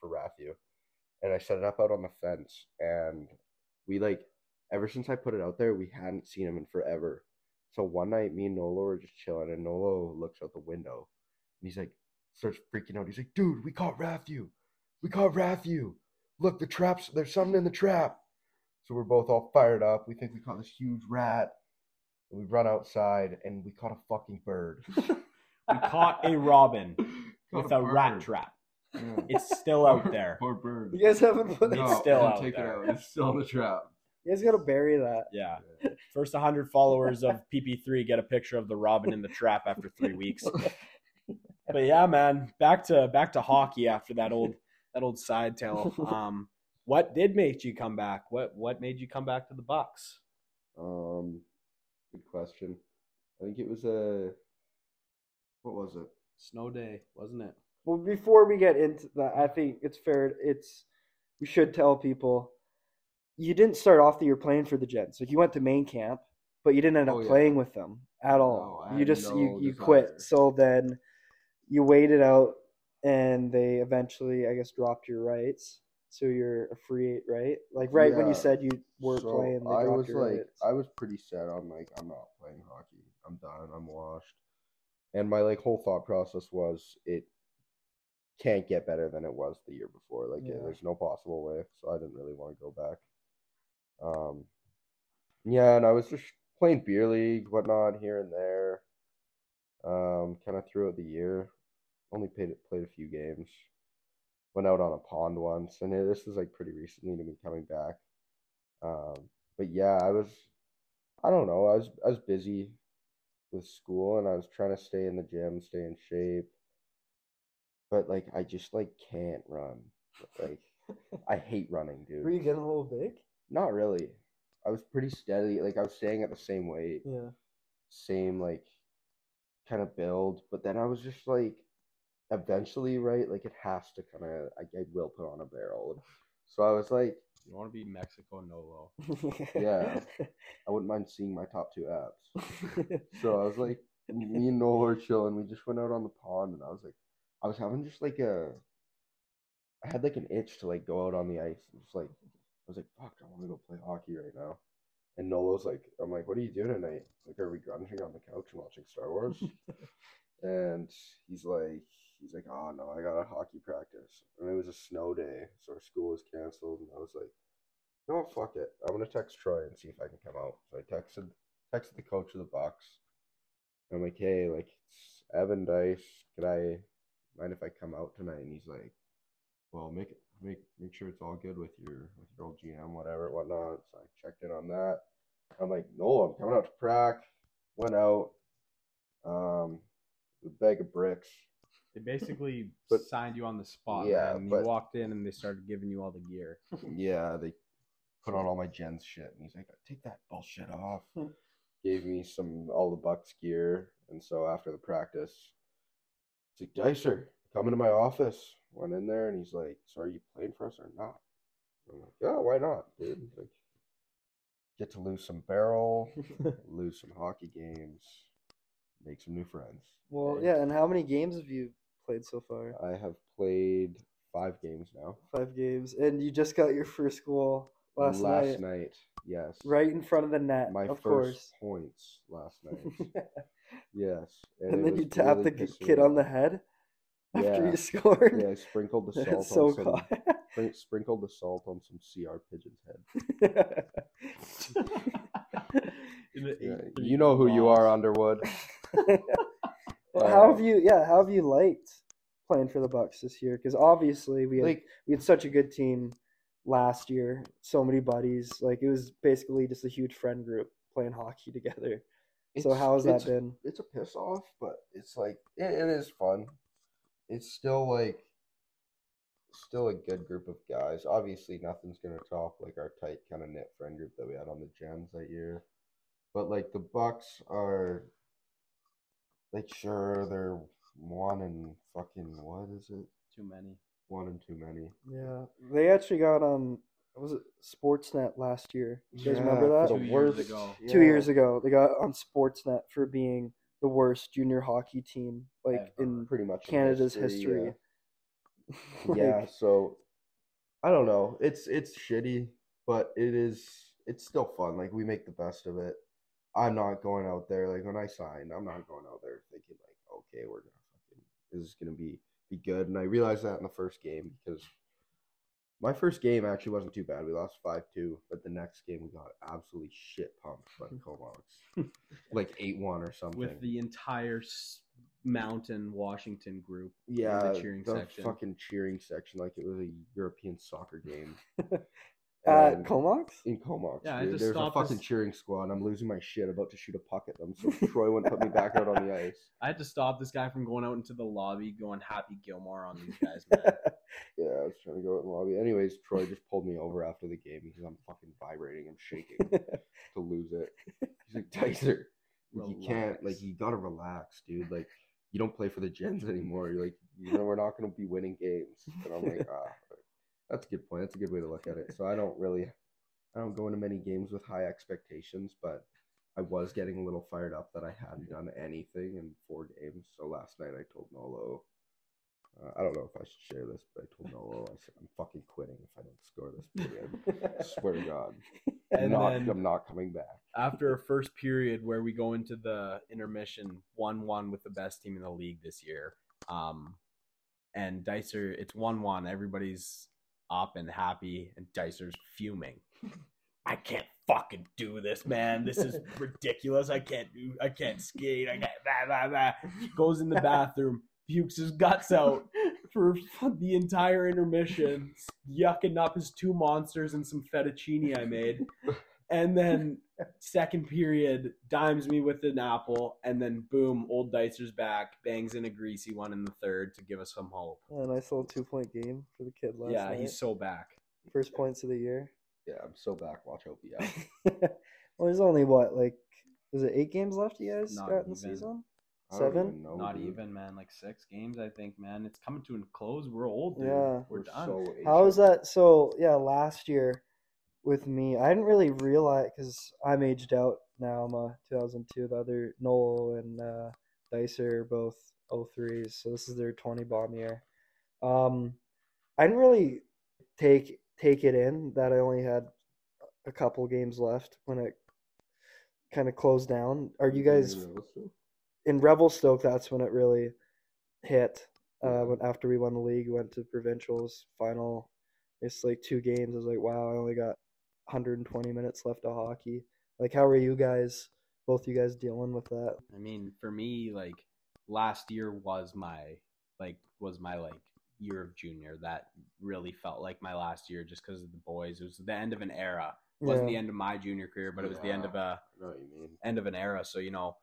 for Rafu, and I set it up out on the fence, and we like ever since I put it out there, we hadn't seen him in forever. So one night, me and Nolo were just chilling, and Nolo looks out the window, and he's like, starts freaking out. He's like, "Dude, we caught Rafu! We caught Rafu! Look, the traps. There's something in the trap." So we're both all fired up. We think we caught this huge rat. And we run outside, and we caught a fucking bird. we caught a robin Caught with a rat trap. Yeah. It's still out there. Poor bird. You guys haven't put. It's that still I didn't out take there. It out. It's still in the trap. You guys gotta bury that. Yeah. First 100 followers of PP3 get a picture of the robin in the trap after three weeks. But yeah, man, back to back to hockey after that old that old side tale. Um, what did make you come back? What what made you come back to the Bucks? Um, good question. I think it was a. What was it? Snow day, wasn't it? Well, before we get into that, I think it's fair. It's we should tell people you didn't start off the year playing for the Jets. Like you went to main camp, but you didn't end up Oh, yeah. playing with them at all. No, you had just you no you desire. quit. So then you waited out, and they eventually, I guess, dropped your rights. So you're a free eight, right? Like right when you Yeah. said you weren't So playing, they I dropped was your like. I was pretty set on like, I'm not playing hockey. I'm done. I'm washed. And my like whole thought process was, it can't get better than it was the year before. Like, Yeah. there's no possible way. So I didn't really want to go back. Um, yeah, and I was just playing beer league, whatnot, here and there. Um, kind of throughout the year. Only played played a few games. Went out on a pond once, and it, this was like pretty recently to me coming back. Um, but yeah, I was, I don't know, I was I was busy with school, and I was trying to stay in the gym, stay in shape. But like, I just like can't run. Like, I hate running, dude. Were you getting a little big? Not really. I was pretty steady. Like I was staying at the same weight, Yeah. same like kind of build. But then I was just like, eventually, right? Like it has to kind of. I, I will put on a barrel. So I was like, You want to be Mexico Nolo? Yeah. I wouldn't mind seeing my top two apps. So I was like, me and Noel were chilling. We just went out on the pond, and I was like, I was having just like a. I had like an itch to like go out on the ice and just like, I was like, fuck, I want to go play hockey right now. And Nolo's like, I'm like, what are you doing tonight? Like, are we grunging on the couch and watching Star Wars? and he's like, he's like, oh no, I got a hockey practice, and it was a snow day, so our school was canceled, and I was like, no, fuck it, I'm gonna text Troy and see if I can come out. So I texted texted the coach of the Bucks. I'm like, hey, like it's Evan Dyce, could I mind if I come out tonight? And he's like, well, make it make make sure it's all good with your with your old GM, whatever, whatnot. So I checked in on that. I'm like, no, I'm coming out to prac. Went out. Um, a bag of bricks. They basically But- signed you on the spot. Yeah, man. but- you walked in and they started giving you all the gear. yeah, they put on all my Gens shit, and he's like, take that bullshit off. Hmm. Gave me some all the Bucks gear, and so after the practice, he's like, Dicer, come into my office. Went in there, and he's like, so are you playing for us or not? I'm like, yeah, why not, dude? Like, get to lose some barrel, lose some hockey games, make some new friends. Well, And yeah. And how many games have you played so far? I have played five games now. Five games, and you just got your first goal last, night, Last night, yes. right in front of the net. my of first course. points last night. yes, and it then you tapped really the pissing kid on the head after Yeah. you scored. Yeah, I sprinkled the salt It's so on some, cool. sprinkled the salt on some CR pigeon's head. Yeah, you know who you are, Underwood. Well, how have Uh, you? Yeah, how have you liked playing for the Bucks this year? Because obviously we had Like, we had such a good team last year. So many buddies. Like it was basically just a huge friend group playing hockey together. So how has that been? It's a piss off, but it's like it, it is fun. It's still like still a good group of guys. Obviously, nothing's gonna top like our tight kind of knit friend group that we had on the gens that year. But like the Bucks are like sure they're one and fucking what is it? Too many. One and too many. Yeah, they actually got um, on. Was it Sportsnet last year? You guys Yeah, remember that? Two the years worst- ago. Two yeah. years ago, they got on Sportsnet for being the worst junior hockey team like Ever. in pretty much Canada's history. Yeah. yeah, so I don't know. It's it's shitty, but it is it's still fun. Like we make the best of it. I'm not going out there like when I signed, I'm not going out there thinking like, okay, we're gonna fucking this is gonna be be good. And I realized that in the first game because my first game actually wasn't too bad. We lost five two, but the next game we got absolutely shit pumped by the Comox. like eight one or something. With the entire Mount Washington group. yeah, the cheering the section. fucking cheering section, like it was a European soccer game. At And- Comox? in Comox. Yeah, I had dude. to There's a stop fucking this- cheering squad. and I'm losing my shit, about to shoot a puck at them. So Troy wouldn't put me back out on the ice. I had to stop this guy from going out into the lobby, going Happy Gilmore on these guys, man. Yeah, I was trying to go out in the lobby. Anyways, Troy just pulled me over after the game because I'm fucking vibrating. I'm shaking to lose it. He's like, Dicer, like, you can't, like, you gotta relax, dude. Like, you don't play for the Gens anymore. You're like, you know, we're not gonna be winning games. And I'm like, ah, that's a good point. That's a good way to look at it. So I don't really, I don't go into many games with high expectations, but I was getting a little fired up that I hadn't done anything in four games. So last night I told Nolo, uh, I don't know if I should share this, but I told Nolo, I said, I'm fucking quitting if I don't score this period. I swear to God. I'm And not, then- I'm not coming back. After a first period where we go into the intermission 1 1 with the best team in the league this year, um, and Dicer, it's 1 1. Everybody's up and happy, and Dicer's fuming. I can't fucking do this, man. This is ridiculous. I can't do. I can't skate. I can't. Blah, blah, blah. Goes in the bathroom, pukes his guts out for the entire intermission, yucking up his two monsters and some fettuccine I made, and then second period dimes me with an apple, and then boom, old Dicer's back, bangs in a greasy one in the third to give us some hope. a nice little two point game for the kid last yeah, night. he's so back. First points of the year. Yeah, I'm so back. Watch OPI. well, there's only what, like, is it eight games left you guys Not got in the season? Seven? even know, Not dude. even, man. Like six games, I think, man. It's coming to a close. We're old, dude. Yeah. We're, We're done. so How is that? So, yeah, last year with me, I didn't really realize because I'm aged out now. I'm a 2002. The other Noel and uh, Dicer are both 03s, so this is their 20 bomb year. Um, I didn't really take take it in that I only had a couple games left when it kind of closed down. Are you guys? In Revelstoke, that's when it really hit. Uh, when after we won the league, went to provincials final. It's like two games. I was like, wow, I only got 120 minutes left of hockey. Like, how are you guys? Both you guys dealing with that? I mean, for me, like last year was my like was my like year of junior. That really felt like my last year, just because of the boys. It was the end of an era. It wasn't the end of my junior career, but it was the end of a I know what you mean. end of an era. So you know,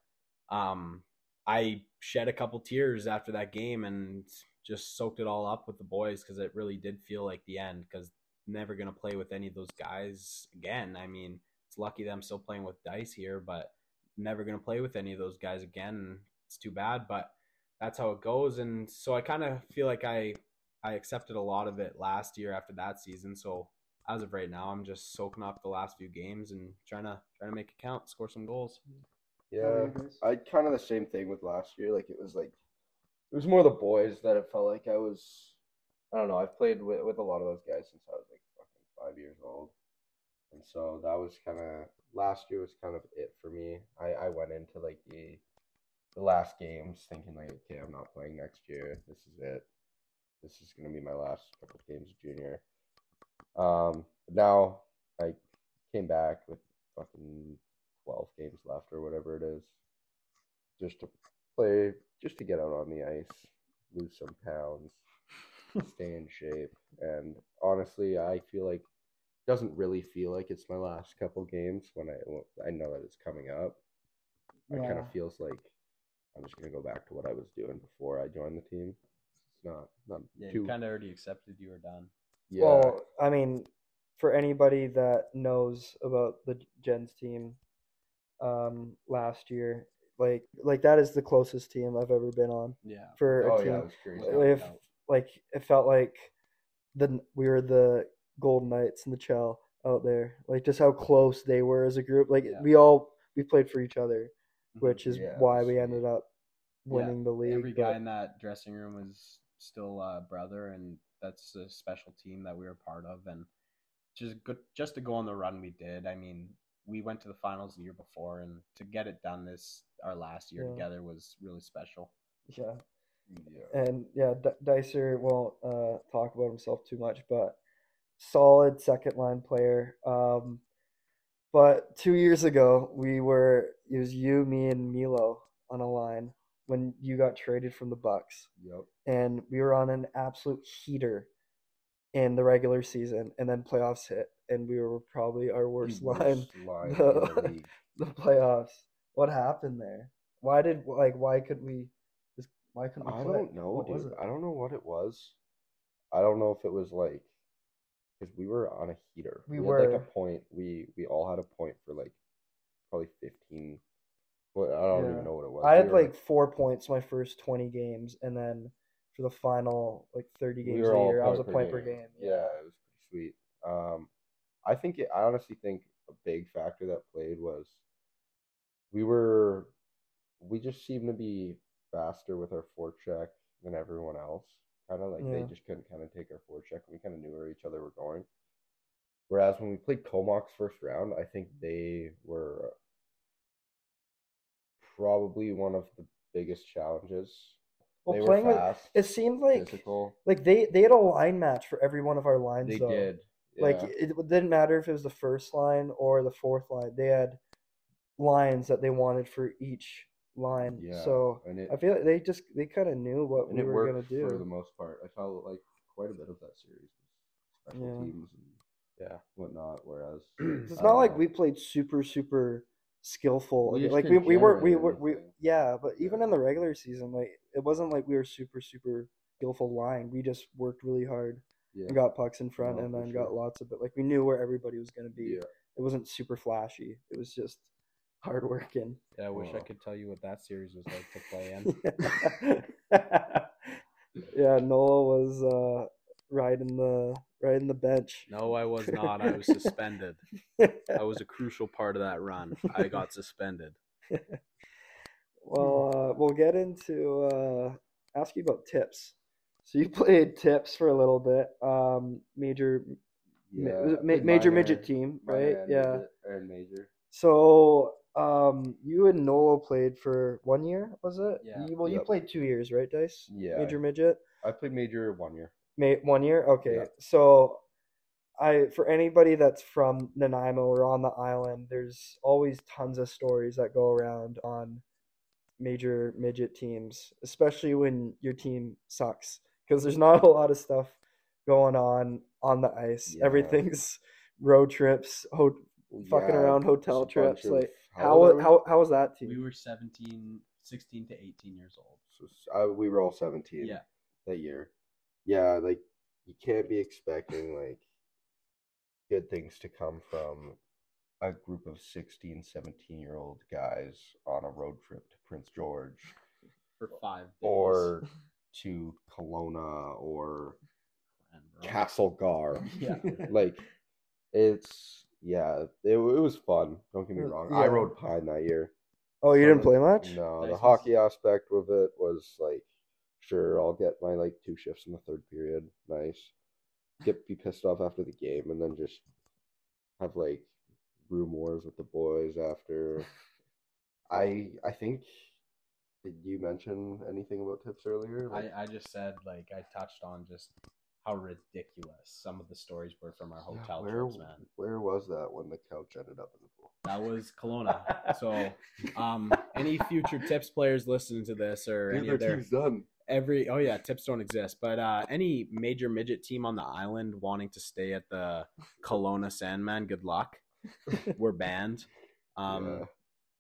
um, I shed a couple tears after that game and just soaked it all up with the boys because it really did feel like the end. Because never gonna play with any of those guys again. I mean, it's lucky that I'm still playing with Dyce here, but never gonna play with any of those guys again. It's too bad, but that's how it goes. And so I kind of feel like I I accepted a lot of it last year after that season. So as of right now, I'm just soaking up the last few games and trying to trying to make it count, score some goals. Yeah, I kind of the same thing with last year. Like it was like it was more the boys that it felt like I was. I don't know. I've played with with a lot of those guys since I was like fucking five years old, and so that was kind of last year was kind of it for me. I I went into like the the last games thinking like, okay, I'm not playing next year. This is it. This is gonna be my last couple games junior. Um, now I came back with fucking 12 games left or whatever it is just to play just to get out on the ice lose some pounds stay in shape. And honestly i feel like doesn't really feel like it's my last couple games when i i know that it's coming up. It kind of feels like i'm just going to go back to what i was doing before i joined the team. It's not not Yeah, too you kind of already accepted you were done. yeah. Well, I mean, for anybody that knows about the Gens team, um, last year, like like that is the closest team I've ever been on Yeah. for a oh team. yeah it was crazy. If like it felt like the we were the Golden Knights and the Chell out there, like just how close they were as a group. Like Yeah. we all we played for each other, mm-hmm. which is Yeah, why we ended up winning the league. Every but- guy in that dressing room was still a brother, and that's a special team that we were part of. And just good, just to go on the run we did. I mean, we went to the finals the year before, and to get it done this our last year Yeah. together was really special. yeah. Yeah And yeah, D- Dicer won't uh, talk about himself too much, but solid second line player. Um, but two years ago, we were it was you, me, and Milo on a line when you got traded from the Bucks, yep and we were on an absolute heater in the regular season, and then playoffs hit, and we were probably our worst line line in the- the the playoffs. What happened there? Why did like why could we why couldn't we I don't know, What dude. I don't know what it was. I don't know if it was like because we were on a heater. We had like a point. We we all had a point for like probably fifteen. Well, I don't Yeah. even know what it was. I We had were- like four points my first twenty games, and then for the final like thirty games were a year, I was a point per game. Yeah, it was pretty sweet. Um, I think it, I honestly think a big factor that played was we were we just seemed to be faster with our forecheck than everyone else. Kind of like they just couldn't kind of take our forecheck. We kind of knew where each other were going. Whereas when we played Comox first round, I think they were uh, probably one of the biggest challenges. Well, they were playing with fast, it seemed like physical. like they they had a line match for every one of our lines. They though. did. Like it didn't matter if it was the first line or the fourth line. They had lines that they wanted for each line. Yeah, So and it I feel like they just they kind of knew what and we it were gonna do. for the most part. I felt like quite a bit of that series was special Yeah. teams and yeah whatnot. Whereas It's not uh, like know. we played super super skillful. We like we, we were we were we yeah, but even Yeah. in the regular season, like it wasn't like we were super super skillful line. We just worked really hard yeah, and got pucks in front No, and for then got lots of it. Like we knew where everybody was gonna be. yeah, It wasn't super flashy. It was just hard working. Yeah, I wish I could tell you what that series was like to play in. yeah, Noah was uh riding the riding the bench. No, I was not. I was suspended. I was a crucial part of that run. I got suspended. Well, uh, we'll get into uh, ask you about tips. So you played tips for a little bit. Um, major, yeah. was it I ma- major minor- midget team, right? Yeah. midget- and major. So um, you and Nolo played for one year, was it? Yeah. You, well, you played two years, right, Dyce? Yeah. Major midget. I played major one year. May one year. Okay, Yeah. so I for anybody that's from Nanaimo or on the island, there's always tons of stories that go around on major midget teams, especially when your team sucks because there's not a lot of stuff going on on the ice. Yeah. Everything's road trips, ho- fucking around hotel trips. Like how how old are we? how how was that team? We were 17, 16 to 18 years old. So, s- I, we were all 17 Yeah. that year. Yeah, like you can't be expecting like good things to come from a group of 16, 17 year old guys on a road trip to Prince George For five days. or to Kelowna or Cranbrook. Castlegar. Yeah. like it's yeah, it, it was fun. Don't get me wrong. yeah. I rode Pine that year. oh, you So, didn't play much. No, Nice. the hockey aspect of it was like, sure, I'll get my like two shifts in the third period. Nice. Get be pissed off after the game, and then just have like room wars with the boys after. I I think. Did you mention anything about tips earlier? Like, I, I just said, like, I touched on just how ridiculous some of the stories were from our yeah, hotel where trips, man. where was that when the couch ended up in the pool? That was Kelowna. so, um, any future tips players listening to this or any of their done. every oh yeah tips don't exist but uh any major midget team on the island wanting to stay at the Kelowna Sandman good luck we're banned um Yeah.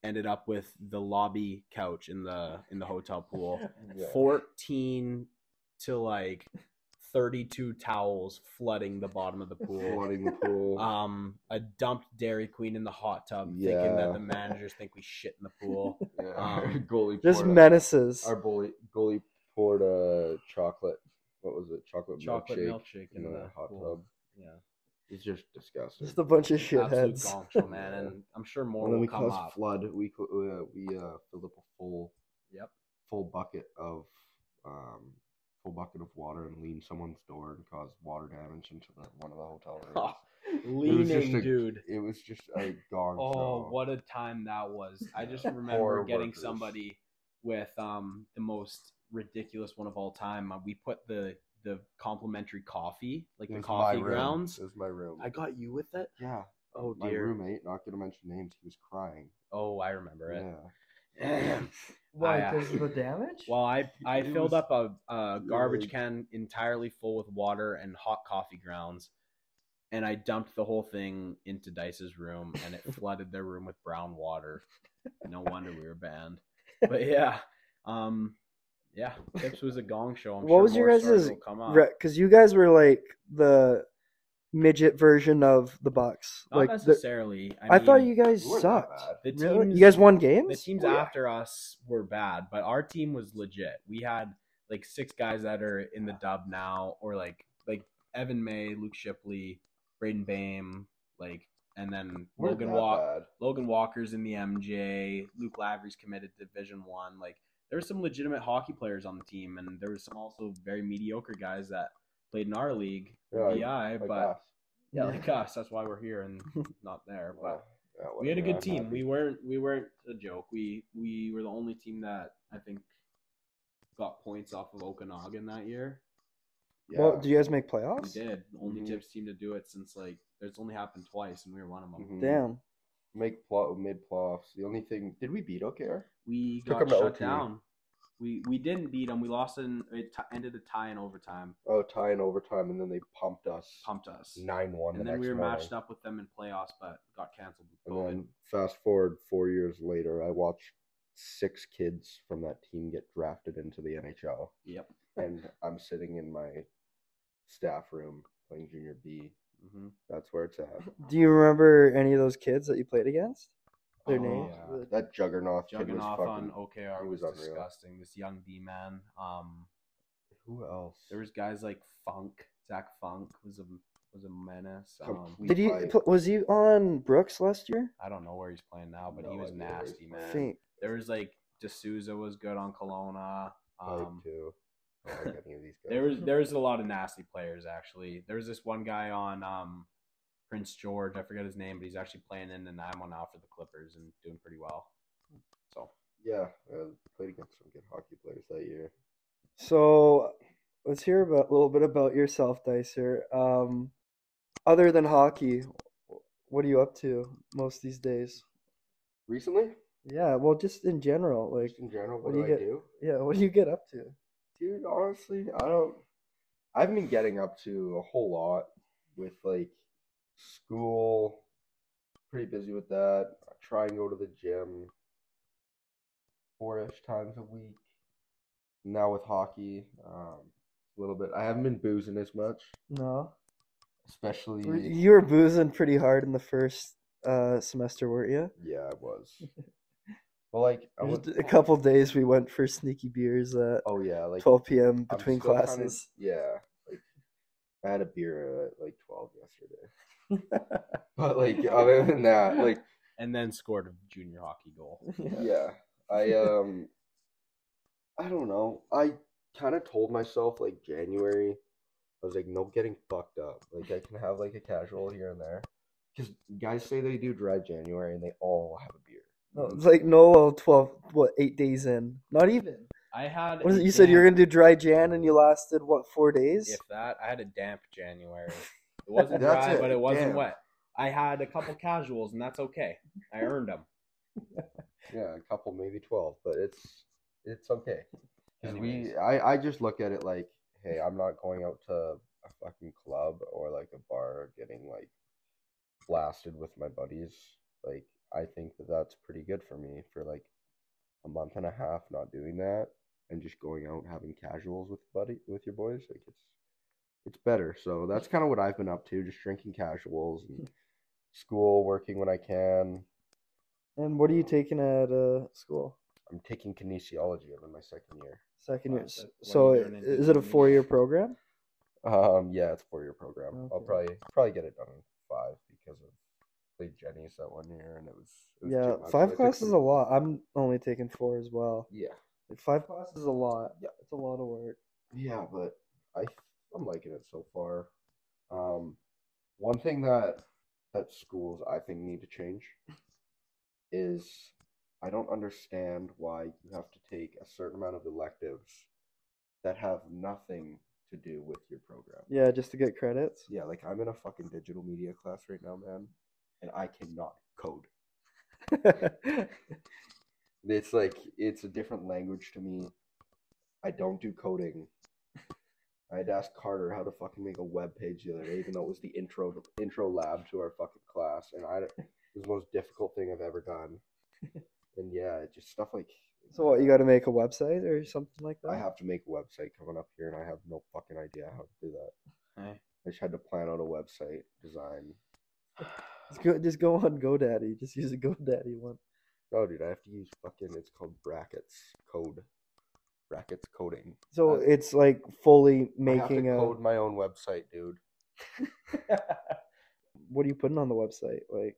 ended up with the lobby couch in the in the hotel pool Yeah. 14 to like 32 towels flooding the bottom of the pool flooding the pool. um a dumped dairy queen in the hot tub thinking Yeah. that the managers think we shit in the pool yeah. um, goalie Just poured a- menaces. Our goalie goalie poured a chocolate. What was it? Chocolate, chocolate milkshake, milkshake in, in the, the hot pool. tub. yeah It's just disgusting. Just a bunch of absolute shitheads. gong show, man, and I'm sure more and then will we come caused up. flood. We cl- uh, we uh, filled up a full Yep. full bucket of um full bucket of water and leaned someone's door and caused water damage into the, one of the hotel rooms. Leaning, just a- dude. It was just a gong Oh, show. what a time that was! I just remember getting workers. somebody with um the most ridiculous one of all time. Uh, we put the the complimentary coffee, like It the coffee grounds. It was my room. I got you with it. yeah. Oh my dear. roommate, not gonna mention names, he was crying. Oh, I remember it. Yeah. Why? I, uh, Because of the damage? Well, I I It filled was up a, a garbage can entirely full with water and hot coffee grounds, and I dumped the whole thing into Dyce's room, and it flooded their room with brown water. No wonder we were banned. But yeah, um, yeah, Tips was a gong show. I'm What sure was your more stories guys' will come up. Because you guys were like the midget version of the Bucks. Not like the, necessarily. I, I thought you guys We sucked. bad. The Really? teams, You guys won games. The teams Oh, yeah. after us were bad, but our team was legit. We had like six guys that are in the dub now, or like like Evan May, Luke Shipley, Braden Bame, like, and then Weren't Logan that Walk. bad. Logan Walker's in the MJ. Luke Lavery's committed to Division One. Like, there were some legitimate hockey players on the team, and there was some also very mediocre guys that played in our league, Yeah, like- VI. Like but us. yeah, like us. That's why we're here and not there. But yeah, we had a good team. happy. We weren't we weren't a joke. We we were the only team that I think got points off of Okanagan that year. Yeah. Well, do you guys make playoffs? We did. The only Mhm. tips team to do it since like it's only happened twice, and we were one of them. Mhm. Damn. Make pl- mid playoffs. The only thing did we beat OKR? We Took got 'em to shut OT. down. We we didn't beat them. We lost in it t- ended a tie in overtime. Oh, tie in overtime, and then they pumped us Pumped us. nine one. and the then next we were morning. matched up with them in playoffs, but got canceled with And COVID. then fast forward four years later, I watched six kids from that team get drafted into the NHL, Yep. and I'm sitting in my staff room playing junior B. hmm That's where it's at. Do you remember any of those kids that you played against? Their Oh, names? yeah. That Juggernaut kid Jugging was fucking. on OKR he was, was unreal. disgusting. This young D man. Um, Who else? There was guys like Funk. Zach Funk was a was a menace. Um, Did he fight. was he on Brooks last year? I don't know where he's playing now, but he was idea where he's nasty, man. Think. There was like D'Souza was good on Kelowna. Um, too. Like any of these guys. there was there was a lot of nasty players actually. There was this one guy on um Prince George. I forget his name, but he's actually playing in Nanaimo now for the Clippers and doing pretty well. So Yeah, I played against some good hockey players that year. So let's hear about a little bit about yourself, Dicer. Um, other than hockey, what are you up to most these days? Recently, Yeah, well, just in general, like, just in general, what what, do do, you I get- do? yeah, what do you get up to? Dude, honestly, I don't. I haven't been getting up to a whole lot with like school. Pretty busy with that. I try and go to the gym four-ish times a week. Now with hockey, um, a little bit. I haven't been boozing as much, No, especially. you were boozing pretty hard in the first uh, semester, weren't you? Yeah, I was. But like, I was. a couple days we went for sneaky beers at Oh yeah, like 12 p.m. Between still kinda- classes. yeah, like I had a beer at like twelve yesterday. But like other than that, like and then scored a junior hockey goal. yeah, I um, I don't know. I kind of told myself like January, I was like, no getting fucked up. Like I can have like a casual here and there, because guys say they do dry January and they all have a beer. No, it's like no, 12, what, eight days in? Not even. I had What is it? You said you were gonna do dry Jan, and you lasted what four days? If that, I had a damp January. It wasn't dry, it, but it wasn't damn. wet. I had a couple casuals, and that's okay. I earned them. Yeah, a couple, maybe twelve, but it's it's okay. Because we, I, I just look at it like, hey, I'm not going out to a fucking club or like a bar getting like blasted with my buddies. Like, I think that that's pretty good for me for like a month and a half not doing that and just going out having casuals with buddy with your boys. Like, it's it's better. So that's kind of what I've been up to, just drinking casuals and school, working when I can. And what are you taking at uh, school? I'm taking kinesiology. I'm in my second year. Second Wow, year. so So you is it a four-year program? Um, yeah, it's a four year program. I'll probably probably get it done in five because of played Jenny's that one year and it was, it was Yeah, much, so I five classes is a lot. I'm only taking four as well. Yeah, Like five classes is a lot. Yeah. it's a lot of work. yeah, but I I'm liking it so far. Um, one thing that that schools I think need to change is I don't understand why you have to take a certain amount of electives that have nothing to do with your program. Yeah, just to get credits. Yeah, like I'm in a fucking digital media class right now, man, and I cannot code. It's like it's a different language to me. I don't do coding. I had to ask Carter how to fucking make a web page the other day, even though it was the intro intro lab to our fucking class, and I it was the most difficult thing I've ever done. And yeah, it just stuff like so what? You got to make a website or something like that. I have to make a website coming up here, and I have no fucking idea how to do that. Hey. I just had to plan out a website design. Just go, just go on GoDaddy. Just use a GoDaddy one. Oh, dude, I have to use fucking. It's called brackets code. Brackets coding. So Uh, it's like fully I have to making a. code my own website, dude. what are you putting on the website? Like,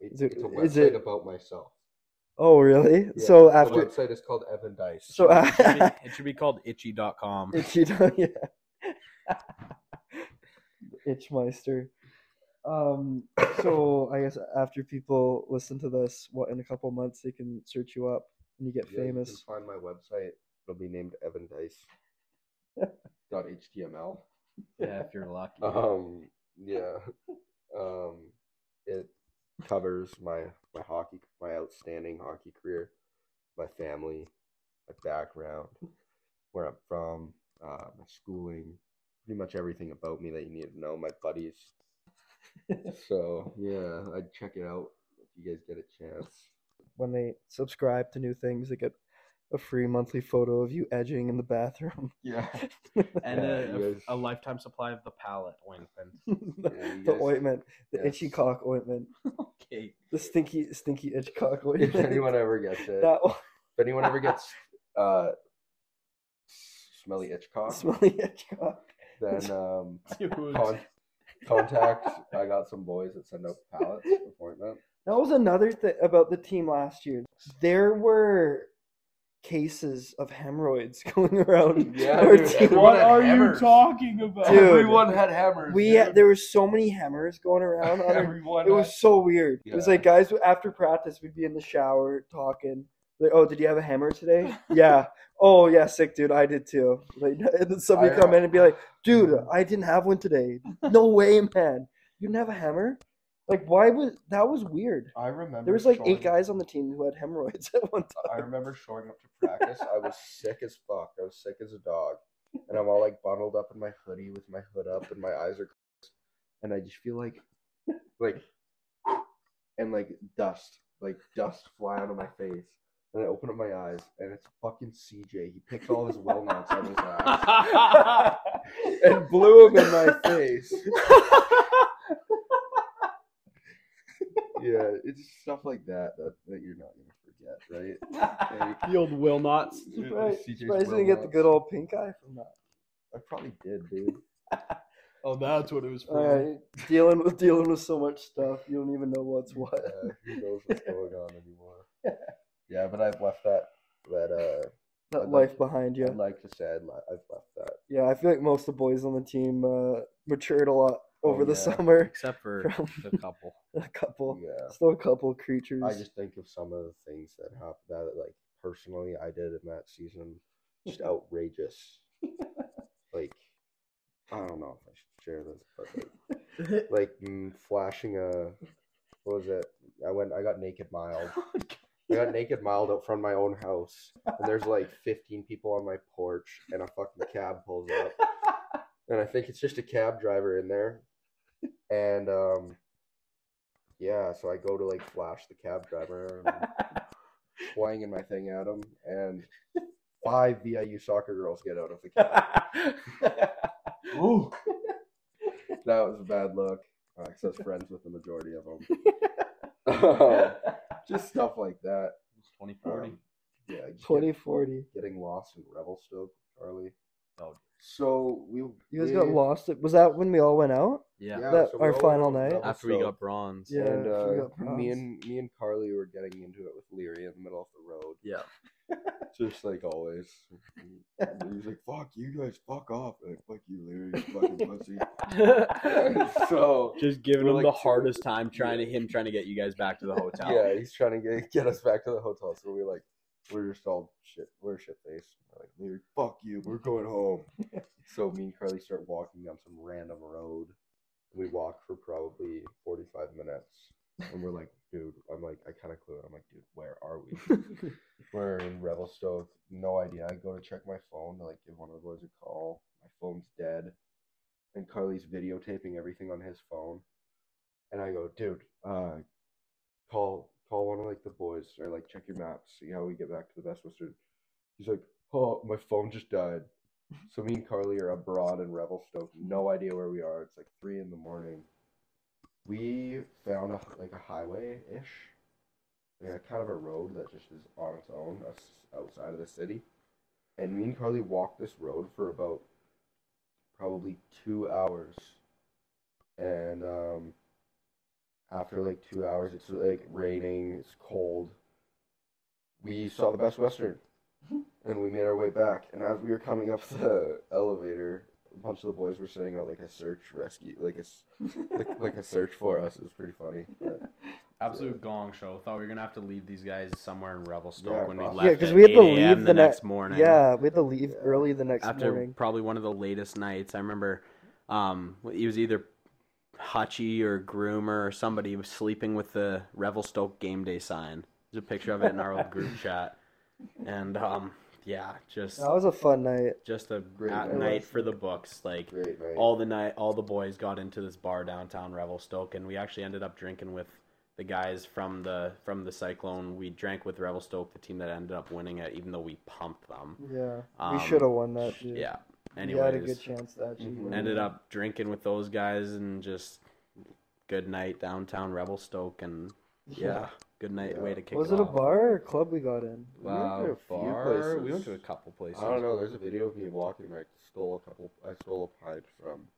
It- Is it- it's a is website it- about myself. oh really? Yeah, so the after, website is called Evan Dyce. so It should be, it should be called itchy.com. Itch you know, yeah. Itchmeister. Um, so I guess after people listen to this, what in a couple months they can search you up and you get Yeah, you can famous. find my website. It'll be named Evan Dyce. dot HTML. Yeah, if you're lucky. Um, yeah. Um, it covers my my hockey, my outstanding hockey career, my family, my background, where I'm from, uh, my schooling, pretty much everything about me that you need to know. My buddies. so yeah, I'd check it out if you guys get a chance. When they subscribe to new things, they get a free monthly photo of you edging in the bathroom. Yeah. and Yeah, a, guys- a lifetime supply of the palette ointment. the, Yeah, the guys- ointment, the itchy yes. cock ointment, okay. the stinky, stinky itch cock ointment. If anyone ever gets it, that one, if anyone ever gets uh, smelly itch cock, smelly itch cock. then um, con- contact. I got some boys that send out pallets of ointment. That was another thing about the team last year. There were cases of hemorrhoids going around. Yeah, our dude, team. What had are you talking about? Dude. Everyone had hammers. We dude. had, there were so many hammers going around. On our, Everyone it had- was so weird. It was like guys after practice, we'd be in the shower talking. Like, oh, did you have a hammer today? yeah. Oh, yeah, sick, dude. I did too. Like, and then somebody come in and be like, dude, I didn't have one today. No way, man. You didn't have a hammer? Like, why was that was weird? I remember. There was like showing- eight guys on the team who had hemorrhoids at one time. I remember showing up to practice. I was sick as fuck. I was sick as a dog, and I'm all like bundled up in my hoodie with my hood up, and my eyes are, closed, and I just feel like, like, and like dust, like dust fly out of my face. And I open up my eyes, and it's fucking CJ. He picked all his well nuts out of his ass and blew them in my face. yeah, it's stuff like that that, that you're not gonna forget, right? Like, The old Will Knots. Surprised, CJ's surprised you didn't get the good old pink eye from that. I probably did, dude. Oh, that's what it was from. Alright, dealing with dealing with so much stuff, you don't even know what's what. Uh, who knows what's going on anymore? Yeah, but I've left that. That uh, That I'd life like- behind you. I'd like to say I'd le- I've left that. Yeah, I feel like most of the boys on the team uh, matured a lot Oh, over the summer. Except for From- the couple. A couple, Yeah, still a couple creatures. I just think of some of the things that happened that like personally I did in that season, just outrageous. like, I don't know if I should share this, but like, like mm, flashing a what was it? I went. I got naked mild. I got naked mild out front of my own house, and there's like 15 people on my porch, and a fucking cab pulls up, and I think it's just a cab driver in there, and um, yeah, so I go to like flash the cab driver, and I'm swinging my thing at him, and five VIU soccer girls get out of the cab. Ooh. that was a bad look. Uh, 'cause I was friends with the majority of them. just stuff like that. Twenty forty. Um, yeah, 2040. getting lost in Revelstoke, Carly. Oh. So we You guys got lost. Was that when we all went out? Yeah. That- so our final night? After we got bronze. Yeah. and uh, got me and me and Carly were getting into it with Leary in the middle of the road, Yeah. just like always. He's like, "Fuck you guys, fuck off!" Like, "Fuck you, Leary, you fucking pussy." so Just giving him like the two- hardest time trying to him trying to get you guys back to the hotel. Yeah, he's trying to get get us back to the hotel. So we like we're just all shit. We're shit faced. We're like, Leary, fuck you. We're going home. so me and Carly start walking down some random road. We walk for probably forty five minutes, and we're like, dude. I'm like, I kind of clue. it. I'm like, dude, where are we? we're in Revelstoke. No idea. I go to check my phone to like give one of the boys a call. My phone's dead, and Carly's videotaping everything on his phone. And I go, dude, uh, call call one of like the boys or like check your maps, see how we get back to the Best Western. He's like, oh, my phone just died. So me and Carly are abroad in Revelstoke, no idea where we are. It's like three in the morning. We found a, like a highway ish, a kind of a road that just is on its own, us outside of the city. And me and Carly walked this road for about probably two hours. And um, after like two hours, it's like raining, it's cold. We saw the Best Western, and we made our way back. And as we were coming up the elevator, a bunch of the boys were setting out like a search rescue, like a s- like, like a search for us. It was pretty funny. But Absolute gong show. Thought we were gonna have to leave these guys somewhere in Revelstoke Yeah, when we left. Yeah, because we had to leave the the ne- next morning. Yeah, we had to leave Yeah. early the next After morning. After probably one of the latest nights, I remember. Um, he was either Hutchie or Groomer or somebody was sleeping with the Revelstoke game day sign. There's a picture of it in our old group chat, and um, yeah, just That was a fun night. just a Great night. night for the books. Like great night. all the night, all the boys got into this bar downtown Revelstoke, and we actually ended up drinking with the guys from the from the Cyclone. We drank with Revelstoke, the team that ended up winning it, even though we pumped them. Yeah, Um, we should have won that. Dude. Yeah. We had a good chance to actually Mhm. ended up drinking with those guys and just good night downtown Revelstoke, and yeah, good night Yeah. way to kick. It. Was it it a bar or club we got in? We went to a few bar. We went to a couple places. I don't know. There's a video of me walking. I stole a couple. I stole a pint from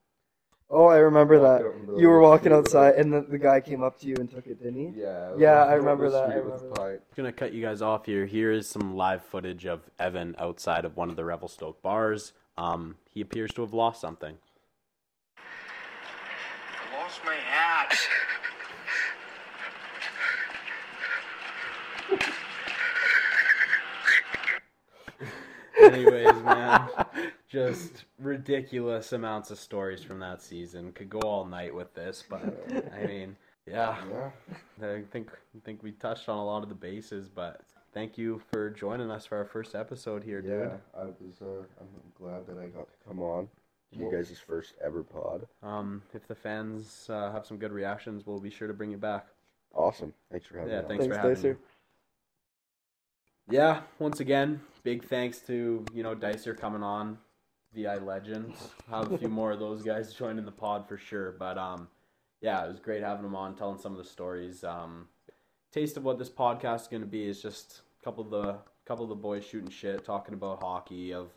Oh, I remember Walked that. out in the You were walking outside, and the, the guy came up to you and took it, didn't he? Yeah. Yeah, I remember that, I street remember a that. pint. gonna cut you guys off here. Here is some live footage of Evan outside of one of the Revelstoke bars. Um, he appears to have lost something. I lost my hat. Anyways, man, just ridiculous amounts of stories from that season. Could go all night with this, but I mean, yeah, Yeah. I think I think we touched on a lot of the bases. But thank you for joining us for our first episode here, dude. Yeah. I was. Uh, I'm glad that I got to come on. to You guys' first ever pod. Um, if the fans uh, have some good reactions, we'll be sure to bring you back. Awesome. Thanks for having Yeah, me. on. thanks, Thanks, for having Dicer. me. Yeah, once again, big thanks to you know Dicer coming on, VI Legends. Have a few more of those guys joining the pod for sure. But um, yeah, it was great having them on, telling some of the stories. Um, taste of what this podcast is going to be is just a couple of the couple of the boys shooting shit, talking about hockey of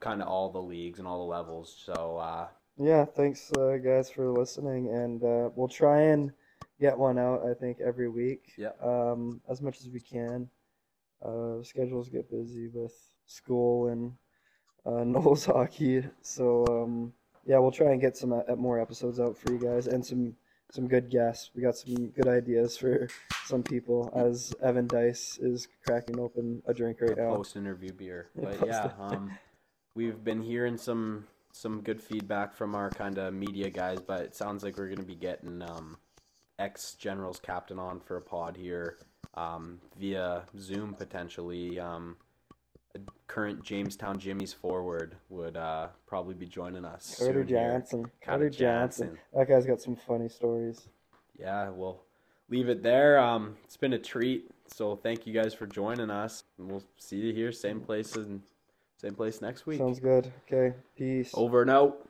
kind of all the leagues and all the levels. So uh, Yeah, thanks, uh, guys, for listening, and uh, we'll try and get one out. I think every week. Yeah. Um, as much as we can. Uh, schedules get busy with school and uh, Knowles hockey, so um, yeah, we'll try and get some uh, more episodes out for you guys and some some good guests. We got some good ideas for some people as Evan Dyce is cracking open a drink right now. post interview beer. But yeah, um, we've been hearing some some good feedback from our kind of media guys, but it sounds like we're gonna be getting um, ex Generals captain on for a pod here um, via Zoom potentially. Um, a current Jamestown Jimmies forward would uh, probably be joining us. Carter. Johnson. Carter Carter Johnson. Johnson. That guy's got some funny stories. Yeah, we'll leave it there. Um, it's been a treat. So thank you guys for joining us. And we'll see you here, same place and same place next week. Sounds good. Okay. Peace. Over and out.